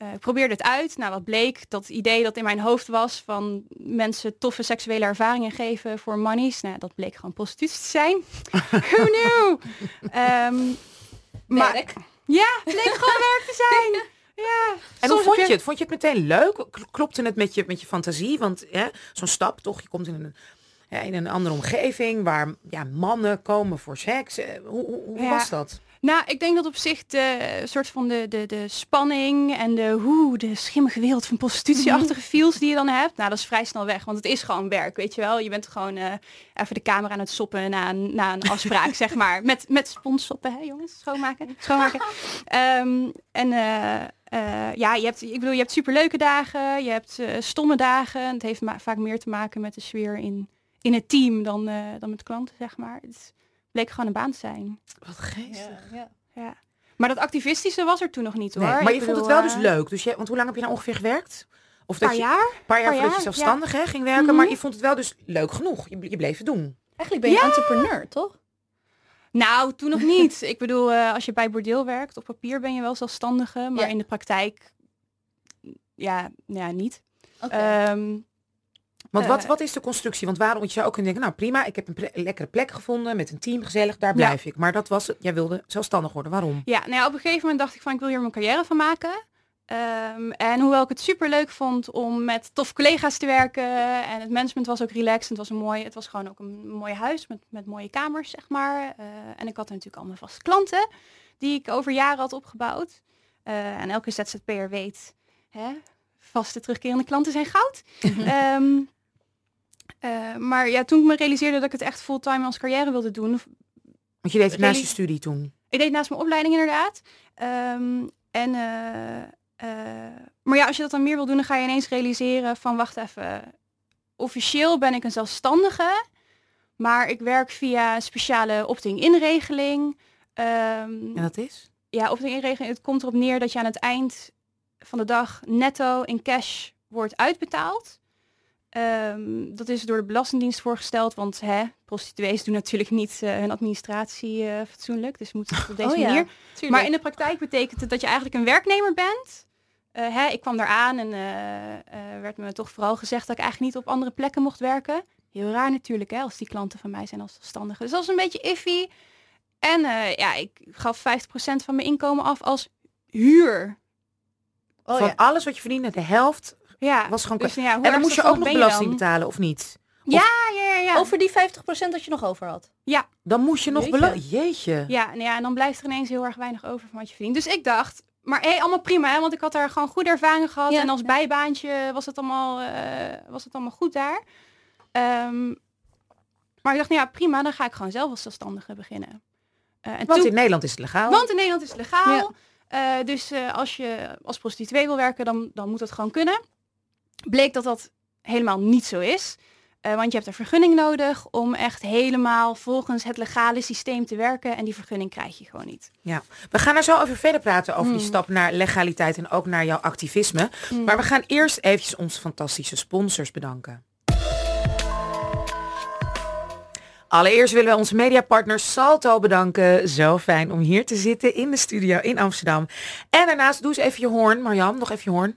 Eh, ik probeerde het uit. Nou, wat bleek, dat idee dat in mijn hoofd was van mensen toffe seksuele ervaringen geven voor monies. Nou, dat bleek gewoon prostitutie te zijn. Who knew? Ehm, maar Werk. ja, het bleek gewoon werk te zijn. Ja. En hoe vond je het? Vond je het meteen leuk? Klopte het met je, met je fantasie? Want hè, zo'n stap toch, je komt in een, ja, in een andere omgeving waar ja, mannen komen voor seks. Eh, Hoe, hoe, hoe Ja. was dat? Nou, ik denk dat op zich de soort van de, de, de spanning en de hoe, de schimmige wereld van prostitutieachtige feels die je dan hebt, nou dat is vrij snel weg, want het is gewoon werk, weet je wel. Je bent gewoon eh, even de camera aan het soppen na een, na een afspraak, zeg maar. Met, met sponssoppen, hè jongens? Schoonmaken, schoonmaken. Ehm, en eh, eh, ja, je hebt, ik bedoel, je hebt superleuke dagen, je hebt eh, stomme dagen. Het heeft vaak meer te maken met de sfeer in, in het team dan, eh, dan met klanten, zeg maar. Het bleek gewoon een baan te zijn. Wat geestig. Ja, ja. Ja. Maar dat activistische was er toen nog niet hoor. Nee, maar Ik je vond het wel dus eh, leuk. Dus je, want hoe lang heb je nou ongeveer gewerkt? Of Een dat paar je, jaar. Een paar jaar voordat je zelfstandig hè, ging werken. Mhm. Maar je vond het wel dus leuk genoeg. Je, je bleef het doen. Eigenlijk ben je Ja. entrepreneur, toch? Nou, toen nog niet. Ik bedoel, eh, als je bij bordeel werkt, op papier ben je wel zelfstandige, maar Ja. in de praktijk, ja, ja niet. Oké. Ehm, Want wat, Eh, wat is de constructie? Want waarom? Want je zou ook kunnen denken, nou prima, ik heb een ple- lekkere plek gevonden met een team, gezellig, daar blijf ik. Maar dat was het. Jij wilde zelfstandig worden. Waarom? Ja, nou ja, op een gegeven moment dacht ik van ik wil hier mijn carrière van maken. Ehm, en hoewel ik het super leuk vond om met tof collega's te werken en het management was ook relaxed, het was een mooi, het was gewoon ook een mooi huis met, met mooie kamers, zeg maar. Eh, en ik had natuurlijk allemaal vaste klanten die ik over jaren had opgebouwd. Eh, en elke ZZP'er weet, hè, vaste terugkerende klanten zijn goud. Ehm, eh, maar ja, toen ik me realiseerde dat ik het echt fulltime als carrière wilde doen, Want je deed het naast je studie toen. ik deed naast mijn opleiding inderdaad. Ehm, en, eh, eh, maar ja, als je dat dan meer wil doen, dan ga je ineens realiseren van wacht even. Officieel ben ik een zelfstandige, maar ik werk via speciale opting-inregeling. Ehm, En dat is? ja, opting-inregeling, het komt erop neer dat je aan het eind van de dag netto in cash wordt uitbetaald. Ehm, dat is door de Belastingdienst voorgesteld, want hè, prostituees doen natuurlijk niet eh, hun administratie eh, fatsoenlijk. Dus moeten het op deze Oh ja, manier. Maar in de praktijk betekent het dat je eigenlijk een werknemer bent. Eh, hè, ik kwam daar aan en eh, eh, werd me toch vooral gezegd dat ik eigenlijk niet op andere plekken mocht werken. Heel raar natuurlijk, hè, als die klanten van mij zijn als zelfstandigen. Dus dat is een beetje iffy. En eh, ja, ik gaf 50% van mijn inkomen af als huur. Oh, Van ja. alles wat je verdiende, de helft Ja, was gewoon... dus, ja, en dan moest je ook nog belasting dan? betalen, of niet? Ja, ja, ja. Over die 50% dat je nog over had. Dan moest je nog Jeetje. belasting... Jeetje. Ja, nou ja, en dan blijft er ineens heel erg weinig over van wat je verdient. Dus ik dacht, maar hé, allemaal prima, hè, want ik had daar gewoon goede ervaringen gehad. Ja, en als ja. bijbaantje was het allemaal, eh, was het allemaal goed daar. Ehm, maar ik dacht, nou ja, prima, dan ga ik gewoon zelf als zelfstandige beginnen. Eh, en Want toen- in Nederland is het legaal. want in Nederland is het legaal. Ja. Eh, dus eh, als je als prostituee wil werken, dan, dan moet dat gewoon kunnen. Bleek dat dat helemaal niet zo is. Eh, want je hebt een vergunning nodig om echt helemaal volgens het legale systeem te werken. En die vergunning krijg je gewoon niet. We gaan er zo over verder praten, over die Mm. stap naar legaliteit en ook naar jouw activisme. Maar we gaan eerst eventjes onze fantastische sponsors bedanken. Allereerst willen we onze mediapartner Salto bedanken. Zo fijn om hier te zitten in de studio in Amsterdam. En daarnaast doe eens even je hoorn. Marjam, nog even je hoorn.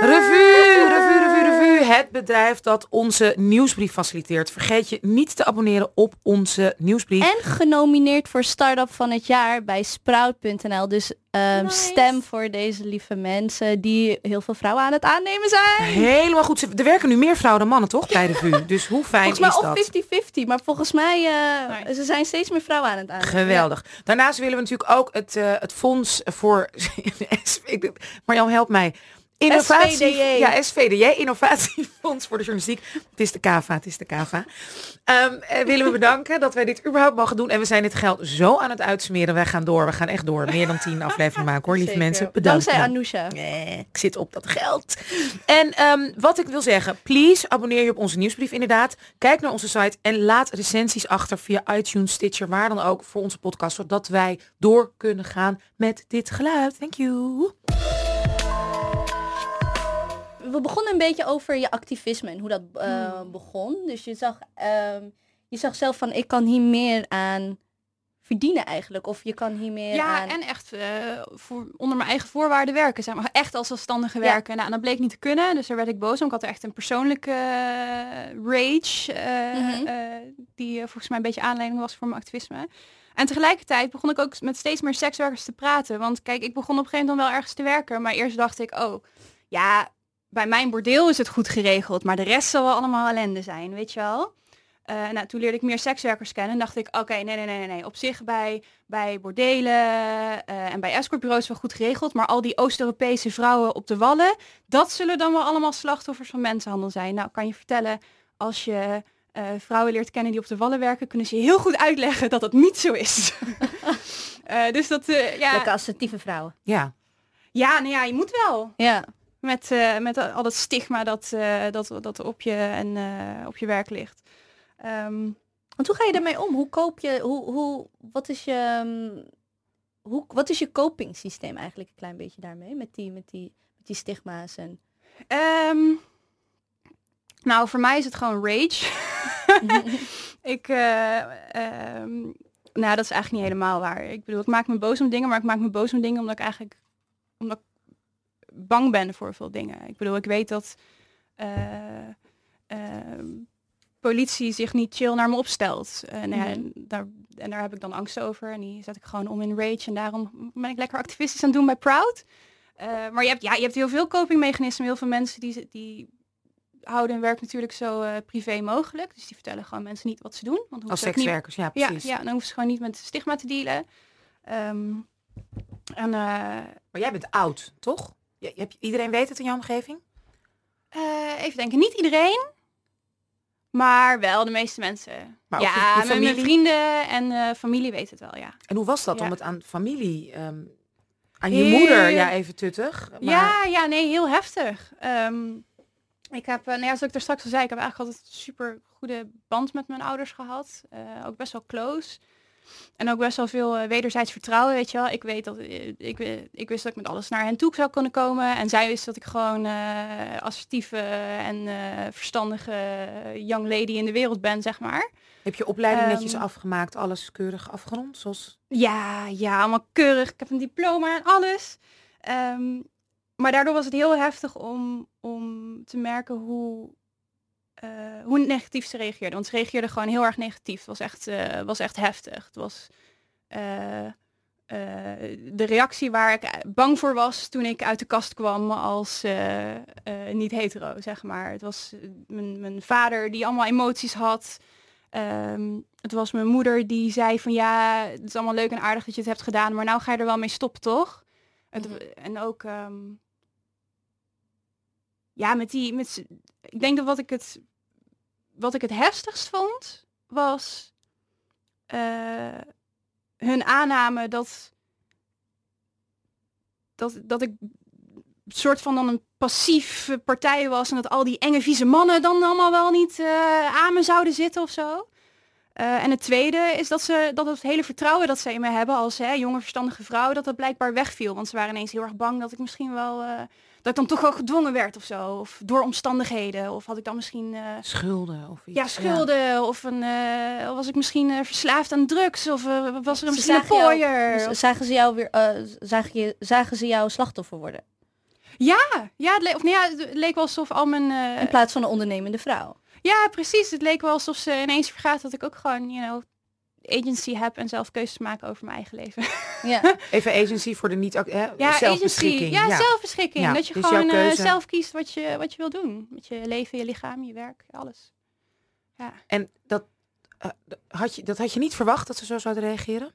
Revue, revue, revue, revue. Het bedrijf dat onze nieuwsbrief faciliteert. Vergeet je niet te abonneren op onze nieuwsbrief. En genomineerd voor Startup van het jaar bij Sprout.nl. Dus Nice. stem voor deze lieve mensen die heel veel vrouwen aan het aannemen zijn. Helemaal goed. Ze- Er werken nu meer vrouwen dan mannen, toch? Bij de VU. Dus hoe fijn Volgens mij is op dat? 50-50, maar volgens mij eh Nice. ze zijn steeds meer vrouwen aan het aannemen. Geweldig. Daarnaast willen we natuurlijk ook het, eh, het fonds voor... Marjan, help mij. Innovatie, SVDJ. Ja, SVDJ, Innovatiefonds voor de Journalistiek. Het is de KAVA, het is de KAVA. Ehm, eh, willen we bedanken dat wij dit überhaupt mogen doen. En we zijn dit geld zo aan het uitsmeren. Wij gaan door, we gaan echt door. Meer dan tien afleveringen maken hoor, lieve Zeker. mensen. Bedankt. Dankzij Anousha. Nee, ik zit op dat geld. En ehm, wat ik wil zeggen, please abonneer je op onze nieuwsbrief inderdaad. Kijk naar onze site en laat recensies achter via iTunes, Stitcher, waar dan ook voor onze podcast. Zodat wij door kunnen gaan met dit geluid. Thank you. We begonnen een beetje over je activisme en hoe dat eh, Hmm. begon. Dus je zag, ehm, je zag zelf van ik kan hier meer aan verdienen eigenlijk. Of je kan hier meer Ja, aan... en echt eh, voor, onder mijn eigen voorwaarden werken. Zeg maar echt als zelfstandige Ja. werken. Nou, en dat bleek niet te kunnen. Dus daar werd ik boos om. Ik had er echt een persoonlijke eh, rage. Mhm. die volgens mij een beetje aanleiding was voor mijn activisme. En tegelijkertijd begon ik ook met steeds meer sekswerkers te praten. Want kijk, ik begon op een gegeven moment dan wel ergens te werken. Maar eerst dacht ik, oh, ja, bij mijn bordeel is het goed geregeld. Maar de rest zal wel allemaal ellende zijn, weet je wel. Eh, nou, toen leerde ik meer sekswerkers kennen en dacht ik, oké, nee, nee, nee, nee, nee. Op zich bij, bij bordelen eh, en bij escortbureaus wel goed geregeld, maar al die Oost-Europese vrouwen op de wallen, dat zullen dan wel allemaal slachtoffers van mensenhandel zijn. Nou, kan je vertellen, als je eh, vrouwen leert kennen die op de wallen werken, kunnen ze je heel goed uitleggen dat dat niet zo is. Eh, dus dat, eh, ja, Lekker assertieve vrouwen. Ja, ja, nou ja, je moet wel. Ja. Met, eh, met al dat stigma dat, eh, dat, dat op je en eh, op je werk ligt. Ehm, Want hoe ga je daarmee om? Hoe koop je, hoe, hoe, wat is je, ehm, hoe, wat is je copingsysteem eigenlijk een klein beetje daarmee? Met die, met die, met die stigma's en... Ehm, nou, voor mij is het gewoon rage. ik, nou, dat is eigenlijk niet helemaal waar. Ik bedoel, ik maak me boos om dingen, maar ik maak me boos om dingen omdat ik eigenlijk, omdat ik bang ben voor veel dingen. Ik bedoel, ik weet dat, eh, ehm, politie zich niet chill naar me opstelt. En, ja, Mhm. en daar, en daar heb ik dan angst over. En die zet ik gewoon om in rage. En daarom ben ik lekker activistisch aan het doen bij Proud. Eh, maar je hebt, ja, je hebt heel veel copingmechanismen. Heel veel mensen die, die houden hun werk natuurlijk zo eh, privé mogelijk. Dus die vertellen gewoon mensen niet wat ze doen. Want Als ook niet- sekswerkers, ja ja, precies. ja, dan hoeven ze gewoon niet met stigma te dealen. Ehm, en Maar jij bent oud, toch? Je, je iedereen weet het in jouw omgeving? eh, even denken, niet iedereen, maar wel de meeste mensen. Maar je- ja, je mijn- vrienden en eh, familie weten het wel, ja. En hoe was dat Ja. om het aan familie, ehm, aan je Heel- moeder, ja even tuttig. Maar, Ja, ja, nee, heel heftig. Ehm, ik heb, eh, nou ja, zoals ik er straks al zei, ik heb eigenlijk altijd een super goede band met mijn ouders gehad. Eh, ook best wel close. En ook best wel veel eh, wederzijds vertrouwen, weet je wel. Ik weet dat eh, ik, wi- ik wist dat ik met alles naar hen toe zou kunnen komen. En zij wist dat ik gewoon eh assertieve en eh, verstandige young lady in de wereld ben, zeg maar. Heb je opleiding netjes Ehm, afgemaakt, alles keurig afgerond? Zoals... Ja, ja, allemaal keurig. Ik heb een diploma en alles. Ehm, maar daardoor was het heel heftig om, om te merken hoe, eh, hoe negatief ze reageerden. Want ze reageerden gewoon heel erg negatief. Het was echt, eh, was echt heftig. Het was eh, de reactie waar ik bang voor was toen ik uit de kast kwam als niet hetero, zeg maar. Het was mijn, mijn vader die allemaal emoties had. Ehm, het was mijn moeder die zei van ja, het is allemaal leuk en aardig dat je het hebt gedaan, maar nou ga je er wel mee stoppen, toch? Het- Mhm. En ook, ehm, ja, met die, met, ik denk dat wat ik het, wat ik het heftigst vond, was eh, hun aanname dat, dat, dat ik soort van dan een passieve partij was en dat al die enge vieze mannen dan allemaal wel niet eh, aan me zouden zitten of zo. Eh, en het tweede is dat ze dat het hele vertrouwen dat ze in me hebben als hè, jonge verstandige vrouw, dat dat blijkbaar wegviel. Want ze waren ineens heel erg bang dat ik misschien wel dat ik dan toch wel gedwongen werd of zo. Of door omstandigheden. Of had ik dan misschien eh, Schulden of iets? ja, schulden. Of een, eh, was ik misschien eh, verslaafd aan drugs. Of eh, was er een misschien een zagen jou- ze jou weer, eh, zagen, je, zagen ze jou slachtoffer worden? Ja, ja, het, le- of, nee, ja, het leek wel alsof al mijn... eh, In plaats van een ondernemende vrouw. Ja, precies. Het leek wel alsof ze ineens vergaat dat ik ook gewoon, you know, agency heb en zelf keuzes maken over mijn eigen leven. Ja. Even agency voor de niet... Hè, Ja, zelfbeschikking. agency. Ja, zelfbeschikking. Ja, dat je dus gewoon eh, zelf kiest wat je, wat je wil doen. Met je leven, je lichaam, je werk, alles. Ja. En dat, eh, had je, dat had je niet verwacht dat ze zo zouden reageren?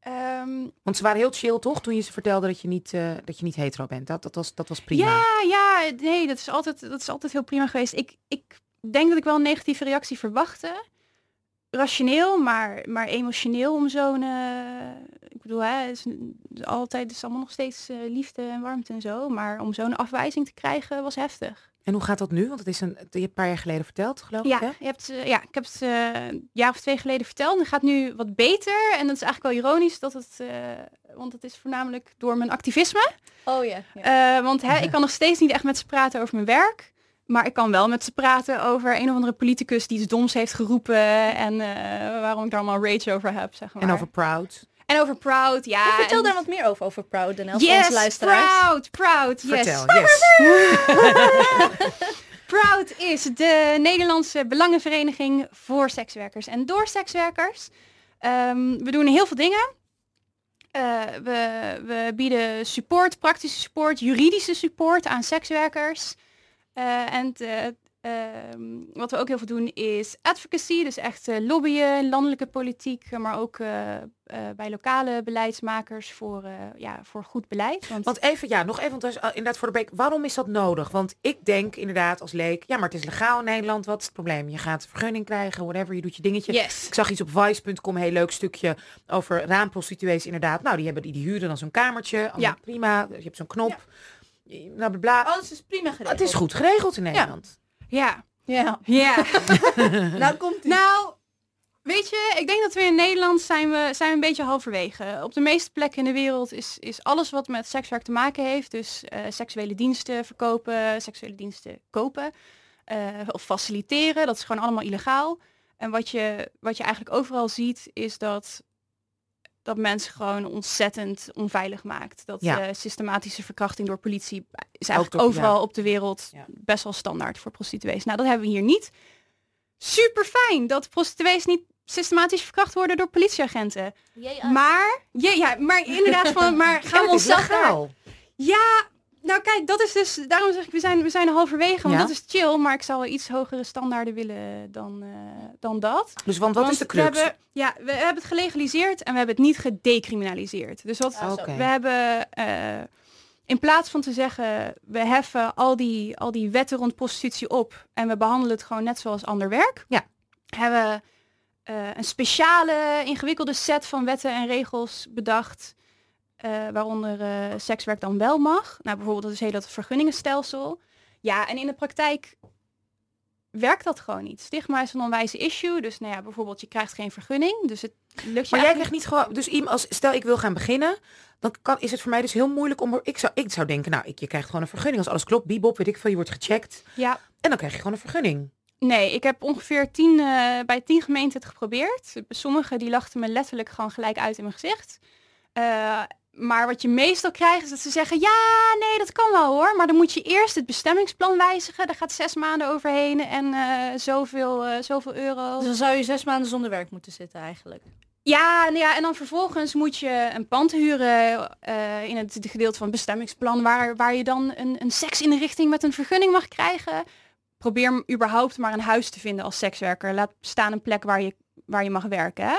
Ehm, Want ze waren heel chill, toch? Toen je ze vertelde dat je niet, eh, dat je niet hetero bent. Dat, dat, was, dat was prima. ja, ja, nee, dat is altijd, dat is altijd heel prima geweest. Ik, ik denk dat ik wel een negatieve reactie verwachtte. Rationeel, maar, maar emotioneel om zo'n... eh, ik bedoel, hè, het is altijd het is allemaal nog steeds eh, liefde en warmte en zo. Maar om zo'n afwijzing te krijgen was heftig. En hoe gaat dat nu? Want het is een, je hebt een paar jaar geleden verteld, geloof Ja, ik. Hè? je hebt, eh, ja, ik heb het een jaar of twee geleden verteld. En het gaat nu wat beter. En dat is eigenlijk wel ironisch, dat het, eh, want het is voornamelijk door mijn activisme. Oh ja. Eh, want hè, ik kan nog steeds niet echt met ze praten over mijn werk. Maar ik kan wel met ze praten over een of andere politicus die iets doms heeft geroepen. En eh, waarom ik daar allemaal rage over heb, zeg maar. En over Proud. En over Proud, ja. Vertel en- daar wat meer over, over Proud voor Yes, onze luisteraars. Proud, Proud, yes. Vertel, yes. Proud is de Nederlandse Belangenvereniging voor sekswerkers en door sekswerkers. Ehm, we doen heel veel dingen. Eh, we, we bieden support, praktische support, juridische support aan sekswerkers. Eh, en te- ehm, wat we ook heel veel doen is advocacy, dus echt eh, lobbyen, landelijke politiek, eh, maar ook eh, eh, bij lokale beleidsmakers voor, eh, ja, voor goed beleid. Want, Want even, ja, nog even, want is, uh, inderdaad voor de beek. Waarom is dat nodig? Want ik denk inderdaad als leek, ja, maar het is legaal in Nederland. Wat is het probleem? Je gaat vergunning krijgen, whatever, je doet je dingetje. yes. Ik zag iets op vice.com, heel leuk stukje over raamprostituees inderdaad. Nou, die hebben die, die huren dan zo'n kamertje. Ja. Prima. Je hebt zo'n knop. Nou, bla, bla. Alles is prima geregeld. het is goed geregeld in Nederland. Ja. Ja. Ja. Nou komt ie. Nou, weet je, ik denk dat we in Nederland zijn we, zijn we een beetje halverwege. Op de meeste plekken in de wereld is, is alles wat met sekswerk te maken heeft, dus eh, seksuele diensten verkopen, seksuele diensten kopen eh, of faciliteren, dat is gewoon allemaal illegaal. En wat je, wat je eigenlijk overal ziet, is dat, dat mensen gewoon ontzettend onveilig maakt. Dat Ja. eh, systematische verkrachting door politie is eigenlijk door- overal ja. op de wereld Ja. best wel standaard voor prostituees. Nou, dat hebben we hier niet. Super fijn dat prostituees niet systematisch verkracht worden door politieagenten. Maar, ja, ja, maar inderdaad van, maar gaan we daar legaal. ja, nou kijk, dat is dus, daarom zeg ik, we zijn, we zijn halverwege, want Ja. dat is chill, maar ik zou wel iets hogere standaarden willen dan, eh, dan dat. Dus want wat Want is de we crux? hebben, ja, we hebben het gelegaliseerd en we hebben het niet gedecriminaliseerd. Dus wat, Ah, we hebben, eh, in plaats van te zeggen, we heffen al die, al die wetten rond prostitutie op en we behandelen het gewoon net zoals ander werk, Ja. hebben we eh, een speciale, ingewikkelde set van wetten en regels bedacht, eh, waaronder eh, sekswerk dan wel mag. Nou, bijvoorbeeld dat is heel dat vergunningenstelsel. Ja, en in de praktijk werkt dat gewoon niet. Stigma is een onwijze issue, dus nou ja, bijvoorbeeld je krijgt geen vergunning, dus het lukt je Maar jij krijgt niet gewoon, dus iemand als stel ik wil gaan beginnen, dan kan, is het voor mij dus heel moeilijk om. er- Ik zou, ik zou denken, nou, ik, je krijgt gewoon een vergunning als alles klopt, bibop, weet ik veel, je wordt gecheckt Ja, en dan krijg je gewoon een vergunning. nee, ik heb ongeveer tien, eh, bij tien gemeenten het geprobeerd. Sommige die lachten me letterlijk gewoon gelijk uit in mijn gezicht. Maar wat je meestal krijgt is dat ze zeggen, ja, nee, dat kan wel hoor. Maar dan moet je eerst het bestemmingsplan wijzigen. Daar gaat zes maanden overheen en eh, zoveel, eh, zoveel euro. Dus dan zou je zes maanden zonder werk moeten zitten eigenlijk. Ja, nou ja, en dan vervolgens moet je een pand huren eh, in het gedeelte van het bestemmingsplan waar, waar je dan een, een seksinrichting met een vergunning mag krijgen. Probeer überhaupt maar een huis te vinden als sekswerker. Laat staan een plek waar je, waar je mag werken. Hè?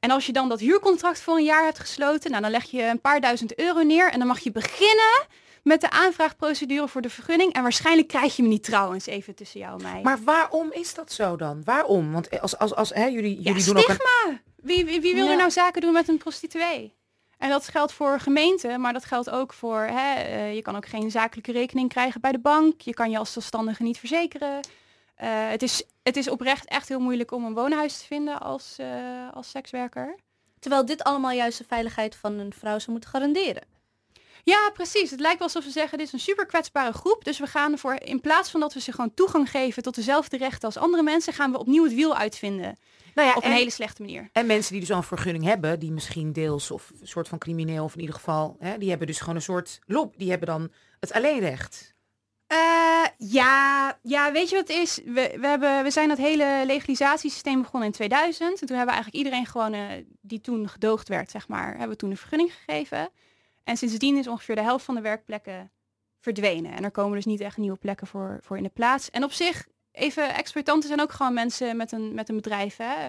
En als je dan dat huurcontract voor een jaar hebt gesloten, nou, dan leg je een paar duizend euro neer en dan mag je beginnen met de aanvraagprocedure voor de vergunning. En waarschijnlijk krijg je hem niet trouwens, even tussen jou en mij. Maar waarom is dat zo dan? Waarom? Want als, als, als hè, jullie, Ja, jullie doen ook een, stigma. Wie, wie, wie wil Ja. er nou zaken doen met een prostituee? En dat geldt voor gemeenten, maar dat geldt ook voor, hè, eh, je kan ook geen zakelijke rekening krijgen bij de bank. Je kan je als zelfstandige niet verzekeren. Eh, het, is, het is oprecht echt heel moeilijk om een woonhuis te vinden als, eh, als sekswerker. Terwijl dit allemaal juist de veiligheid van een vrouw zou moeten garanderen. Ja, precies. Het lijkt wel alsof we zeggen, dit is een super kwetsbare groep. Dus we gaan ervoor, in plaats van dat we ze gewoon toegang geven tot dezelfde rechten als andere mensen, gaan we opnieuw het wiel uitvinden. nou ja, Op een en, hele slechte manier. en mensen die dus al een vergunning hebben, die misschien deels of een soort van crimineel of in ieder geval, hè, die hebben dus gewoon een soort lob, die hebben dan het alleenrecht. Eh, ja, ja, weet je wat het is? We, we, hebben, we zijn dat hele legalisatiesysteem begonnen in 2000. En toen hebben we eigenlijk iedereen gewoon, eh, die toen gedoogd werd, zeg maar, hebben we toen een vergunning gegeven. En sindsdien is ongeveer de helft van de werkplekken verdwenen. En er komen dus niet echt nieuwe plekken voor, voor in de plaats. En op zich, even exploitanten zijn ook gewoon mensen met een, met een bedrijf. Hè?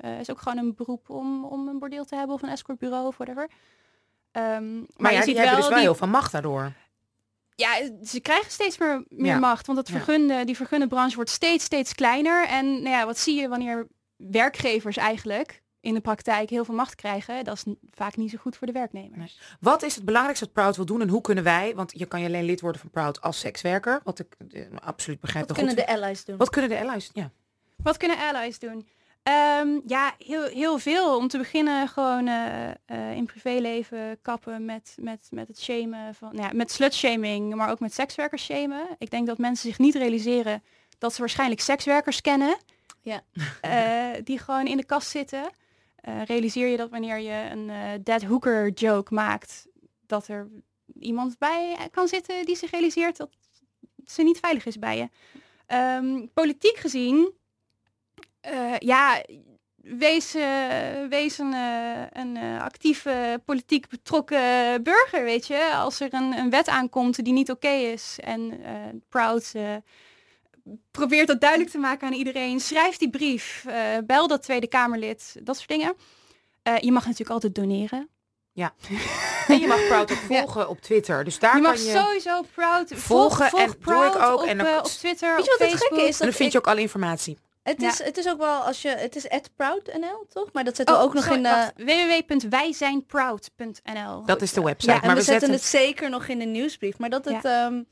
Eh, is ook gewoon een beroep om, om een bordeel te hebben of een escortbureau of whatever. Ehm, maar, Maar, je ja, ziet hebben dus wel die- heel veel macht daardoor. Ja, ze krijgen steeds meer, meer Ja. macht. Want het Ja. vergunde, die vergunde branche wordt steeds, steeds kleiner. En nou ja, wat zie je wanneer werkgevers eigenlijk in de praktijk heel veel macht krijgen? Dat is vaak niet zo goed voor de werknemers. Wat is het belangrijkste dat Proud wil doen en hoe kunnen wij, want je kan je alleen lid worden van Proud als sekswerker, wat ik eh, absoluut begrijp. Wat kunnen goed de allies doen? Wat kunnen de allies? Ja. Wat kunnen allies doen? Ehm, ja, heel, heel veel. Om te beginnen gewoon eh, eh, in privéleven kappen met, met, met het shamen van, nou ja, met slutshaming, maar ook met sekswerkers shamen. Ik denk dat mensen zich niet realiseren dat ze waarschijnlijk sekswerkers kennen. Ja. Eh, die gewoon in de kast zitten. Realiseer je dat wanneer je een dead hooker joke maakt, dat er iemand bij kan zitten die zich realiseert dat ze niet veilig is bij je. Ehm, politiek gezien, eh, ja, wees, eh, wees een, eh, een eh, actieve, politiek betrokken burger, weet je. Als er een, een wet aankomt die niet oké is en eh, Proud eh, probeert dat duidelijk te maken aan iedereen, schrijf die brief, eh, bel dat Tweede Kamerlid, dat soort dingen. Eh, je mag natuurlijk altijd doneren. En je mag Proud ook volgen op Twitter. Dus daar je mag kan je. sowieso Proud volgen volg, en doe ik ook. op, En dan- op Twitter, Weet je op wat het Facebook. en dan vind je ook alle informatie. Het Ja. is, het is ook wel als je, het is at proud.nl toch? Maar dat zetten we Oh, ook nog sorry, in de... wacht. www.wijzijnproud.nl Dat is de website. Ja, en maar we, we zetten zetten het zeker nog in de nieuwsbrief. Maar dat het, ehm,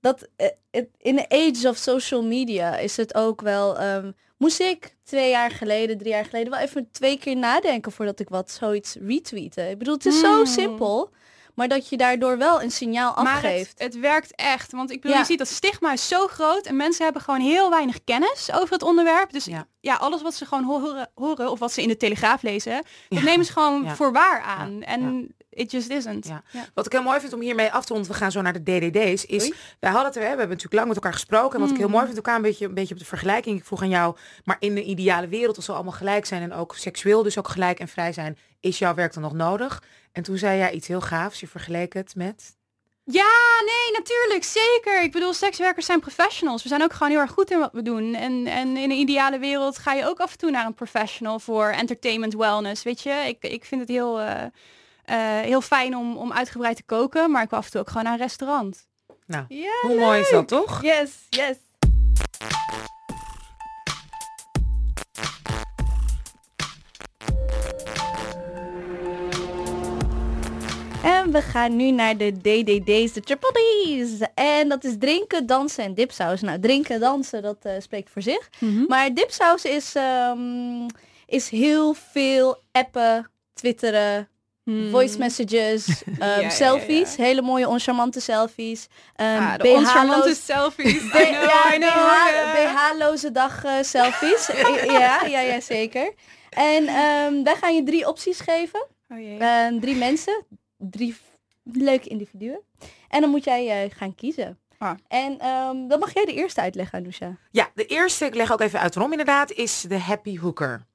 dat eh, het, in de age of social media is het ook wel. ehm, moest ik twee jaar geleden, drie jaar geleden wel even twee keer nadenken voordat ik wat zoiets retweette. Ik bedoel, het is zo Hmm. simpel. Maar dat je daardoor wel een signaal Maar het, afgeeft. het werkt echt. Want ik bedoel, Ja. je ziet dat stigma is zo groot en mensen hebben gewoon heel weinig kennis over het onderwerp. Dus Ja. ja, alles wat ze gewoon horen, horen of wat ze in de Telegraaf lezen, dat Ja. nemen ze gewoon Ja. voor waar aan. En it just isn't. Ja. Ja. Wat ik heel mooi vind om hiermee af te ronden, we gaan zo naar de DDD's, is, Oei. wij hadden het er, hè, we hebben natuurlijk lang met elkaar gesproken. En wat ik heel mooi vind, elkaar een beetje, een beetje op de vergelijking. Ik vroeg aan jou, maar in de ideale wereld, als we allemaal gelijk zijn en ook seksueel dus ook gelijk en vrij zijn, is jouw werk dan nog nodig? En toen zei jij iets heel gaafs, je vergeleek het met... Ja, nee, natuurlijk, zeker. Ik bedoel, sekswerkers zijn professionals. We zijn ook gewoon heel erg goed in wat we doen. En, en in een ideale wereld ga je ook af en toe naar een professional voor entertainment wellness. Weet je, ik, ik vind het heel, eh, eh, heel fijn om, om uitgebreid te koken, maar ik wil af en toe ook gewoon naar een restaurant. Nou, Ja, hoe mooi is dat toch? Yes, yes. We gaan nu naar de DDD's, de Triple D's. En dat is drinken, dansen en dipsaus. Nou, drinken, dansen, dat eh, spreekt voor zich. Maar dipsaus is, ehm, is heel veel appen, twitteren, Hmm. voice messages, ehm, Ja, selfies. ja. Hele mooie oncharmante selfies. ehm Ah, de oncharmante selfies. I know, ja, I know. BH. BH-loze dag eh, selfies. ja, ja, ja, zeker. En ehm, wij gaan je drie opties geven. Oh jee. Drie mensen. Drie leuke individuen. En dan moet jij eh, gaan kiezen. Ah. En ehm, dan mag jij de eerste uitleggen, Anousha. Ja, de eerste, ik leg ook even uit waarom inderdaad, is de Happy Hooker.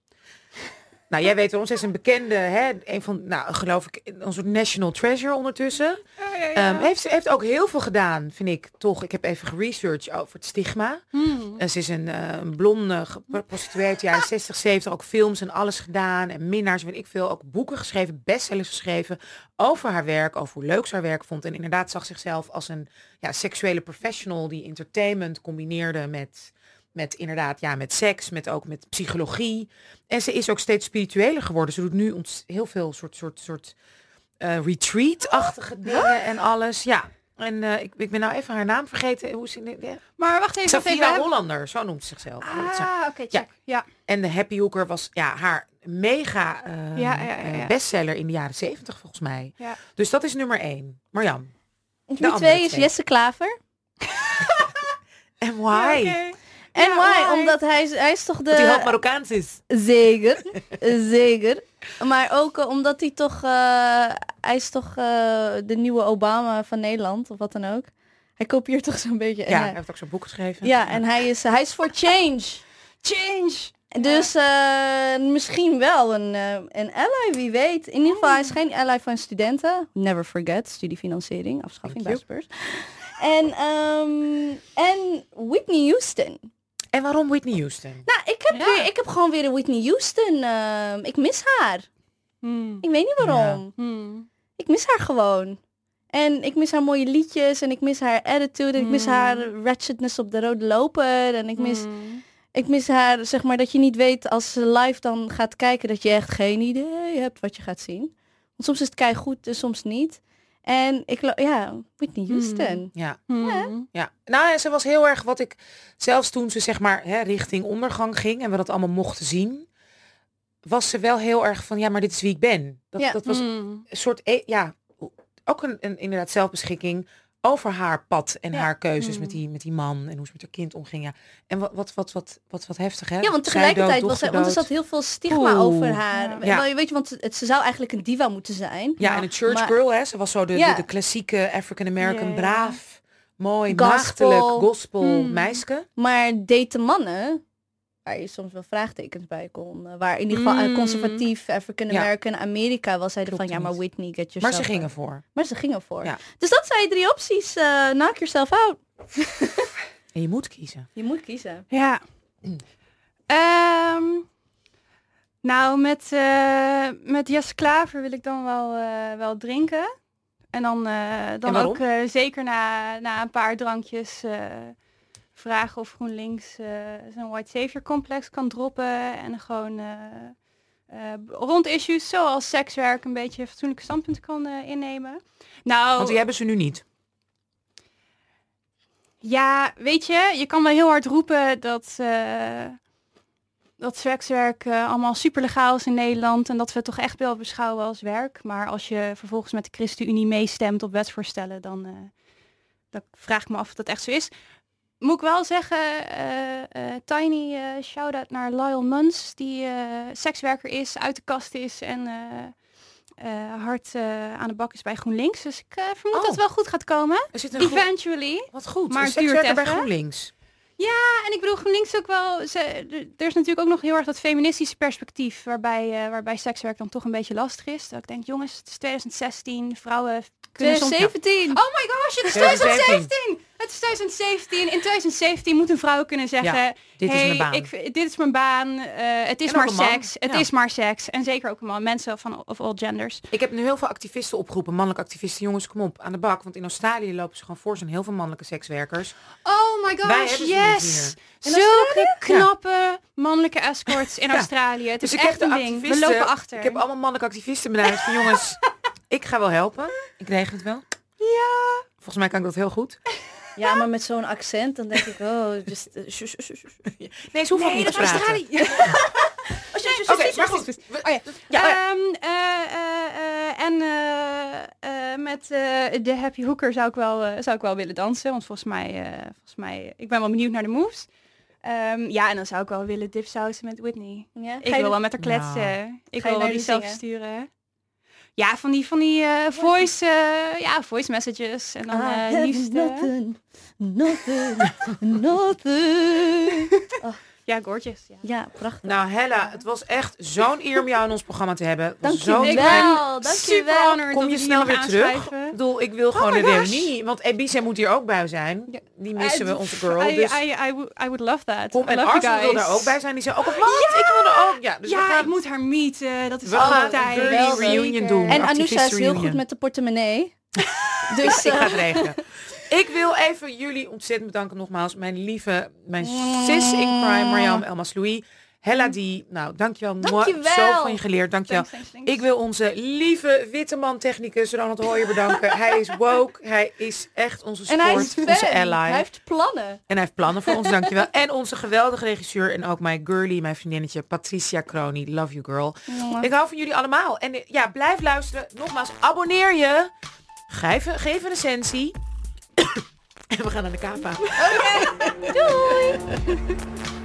Nou, jij weet ze is een bekende, hè, een van, nou, geloof ik, een soort national treasure ondertussen. Ja, ja. Ehm, heeft, ze heeft ook heel veel gedaan, vind ik, toch. Ik heb even geresearched over het stigma. Hmm. En ze is een, eh, een blonde geprostitueerde, jaren 60, 70, ook films en alles gedaan. En minnaars, weet ik veel, ook boeken geschreven, bestsellers geschreven over haar werk, over hoe leuk ze haar werk vond. En inderdaad zag zichzelf als een ja, seksuele professional die entertainment combineerde met, met inderdaad, ja, met seks, met ook met psychologie. En ze is ook steeds spiritueler geworden. Ze doet nu ont- heel veel soort, soort, soort eh, retreat-achtige dingen en alles. Ja. En eh, ik, ik ben nou even haar naam vergeten. Hoe is ze? Ja. Maar wacht even. we Hollander, zo noemt ze zichzelf. Ah, oké, check. Ja. En de Happy Hooker was ja, haar mega eh, Ja, ja, ja, ja. bestseller in de jaren 70 volgens mij. Ja. Dus dat is nummer één. Marjan. Nummer twee is twee. Jesse Klaver. En why? En Ja, why? why? Omdat hij, is- hij is toch Dat hij half de... Marokkaans is. Zeker, zeker. Maar ook eh, omdat hij toch... eh, hij is toch eh, de nieuwe Obama van Nederland, of wat dan ook. Hij kopieert toch zo'n beetje. Ja, hij- hij heeft ook zo'n boek geschreven. Ja, en hij is, hij is voor change. Change. Dus misschien wel een, een ally, wie weet. In ieder geval, hij is geen ally van studenten. Never forget, studiefinanciering, afschaffing Spurs. En, ehm, en Whitney Houston. En waarom Whitney Houston? Nou, ik heb, Ja. weer, ik heb gewoon weer een Whitney Houston. ehm, ik mis haar. Hmm. Ik weet niet waarom. Hmm. Ik mis haar gewoon. En ik mis haar mooie liedjes. En ik mis haar attitude. En ik mis Hmm. haar ratchetness op de rode loper. En ik mis... Hmm. Ik mis haar, zeg maar, dat je niet weet als ze live dan gaat kijken, dat je echt geen idee hebt wat je gaat zien. Want soms is het kei goed en soms niet. En ik, ja, Whitney Houston. Ja. Hmm. Ja, nou ja, ze was heel erg wat ik zelfs toen ze zeg maar hè, richting ondergang ging en we dat allemaal mochten zien, was ze wel heel erg van ja, maar dit is wie ik ben. Dat, Ja. dat was Hmm. een soort e- ja, ook een, een inderdaad zelfbeschikking over haar pad en Ja. haar keuzes Mm. met die met die man en hoe ze met haar kind omging. Ja. En wat wat wat wat wat, wat heftig hè? Ja, want tegelijkertijd was er, want er zat heel veel stigma Oeh. over haar. Ja. Weet je, want het, ze zou eigenlijk een diva moeten zijn. Ja, en een church maar- girl hè, ze was zo de, Ja. de, de klassieke African American braaf, mooi, Gospel. maagdelijk gospel Mm. meisje. Maar date mannen, waar je soms wel vraagtekens bij kon. eh, Waar in ieder geval Mm. conservatief African American Amerika was. Zeiden van, ja, maar. Whitney, get yourself Maar ze gingen voor. Maar ze gingen voor. Ja. Dus dat zijn drie opties. eh knock yourself out. En je moet kiezen. Je moet kiezen. Ja. Ehm, nou, met, eh met Jesse Klaver wil ik dan wel, wel drinken. En dan, dan ook zeker na, na een paar drankjes vragen of GroenLinks eh zijn white savior complex kan droppen. En gewoon eh, eh, rond issues zoals sekswerk een beetje fatsoenlijke standpunten kan innemen. Nou, Want die hebben ze nu niet. Ja, weet je, je kan wel heel hard roepen dat, dat sekswerk allemaal super legaal is in Nederland en dat we het toch echt wel beschouwen als werk. Maar als je vervolgens met de ChristenUnie meestemt op wetsvoorstellen, dan, dan vraag ik me af of dat echt zo is. Moet ik wel zeggen, eh, eh, Tiny eh shout-out naar Lyle Muns, die sekswerker is, uit de kast is en hard aan de bak is bij GroenLinks. Dus ik vermoed Oh. dat het wel goed gaat komen. Er zit een groep- Eventually. Wat goed. Maar duurt bij. GroenLinks. En ik bedoel, GroenLinks ook wel. Ze, er is natuurlijk ook nog heel erg dat feministische perspectief, waarbij, waarbij sekswerk dan toch een beetje lastig is. Dat ik denk, jongens, het is 2016, vrouwen kunnen soms... 2017. Oh my gosh, het is 2017. 2017! Het is 2017. In 2017 2017 moet een vrouw kunnen zeggen, Dit is hey, mijn baan. Ik, dit is mijn baan, eh, het is En maar seks, het ja. is maar seks. En zeker ook een man, mensen van of all genders. Ik heb nu heel veel activisten opgeroepen, mannelijke activisten. Jongens, kom op, aan de bak. Want in Australië lopen ze gewoon voor zijn heel veel mannelijke sekswerkers. Oh my gosh, yes! Zulke knappe mannelijke escorts in. Australië. Het Dus is echt de een ding. We lopen achter. ik heb allemaal mannelijke activisten benaderd van jongens, ik ga wel helpen. Ik regel het wel. Ja. Volgens mij kan ik dat heel goed. Ja, maar met zo'n accent, dan denk ik, oh, just... shu- Nee, ze hoeven ook niet te praten. Oké, maar goed. Oh oh. Ehm, eh, eh, eh, en eh, eh, met eh, de Happy Hooker zou ik, wel, eh, zou ik wel willen dansen. Want volgens mij, eh, volgens mij ik ben wel benieuwd naar de moves. Ehm, ja, en dan zou ik wel willen dipsausen met Whitney. Ja, Ik wil wel met haar Nou. kletsen. Ik wil wel die zelf sturen. Ja, van die, van die eh, voice, eh, ja, voice messages. En dan I eh liefst... nothing, nothing, nothing. ja, gorgeous. Ja. Ja, prachtig. Nou Hella, het was echt zo'n eer om jou in ons programma te hebben. Was Dank je zo'n wel. Ik ben super honored Kom je snel weer terug? Ik bedoel, ik wil gewoon my een reunie. Want Ebice moet hier ook bij zijn. Ja. Die missen we, onze girl. I, Dus I, I, would- I would love that. kom, I en Arthur wil daar ook bij zijn. Die zei ook, wat? Ik wil er ook. Ja, dus we ja, gaan ik moet haar meeten. Dat is We gaan altijd. een reunion doen. En Anoushka is heel goed met de portemonnee. Dus ik eh, ga het regelen. Ik wil even jullie ontzettend bedanken nogmaals. Mijn lieve, mijn sis in crime, Mariam Elmas Louis. Hella die, nou dankjewel. Dankjewel. Zo van je geleerd, dankjewel. Thanks, thanks, thanks. Ik wil onze lieve witte man technicus Ronald Hooyer bedanken. hij is woke, hij is echt onze en hij is onze ally. Hij heeft plannen. En hij heeft plannen voor ons, dankjewel. En onze geweldige regisseur en ook mijn girly, mijn vriendinnetje Patricia Croni. Love you girl. Ik hou van jullie allemaal. En eh, ja, blijf luisteren. Nogmaals, abonneer je. Geef, geef een recensie. en we gaan naar de kapa. Doei!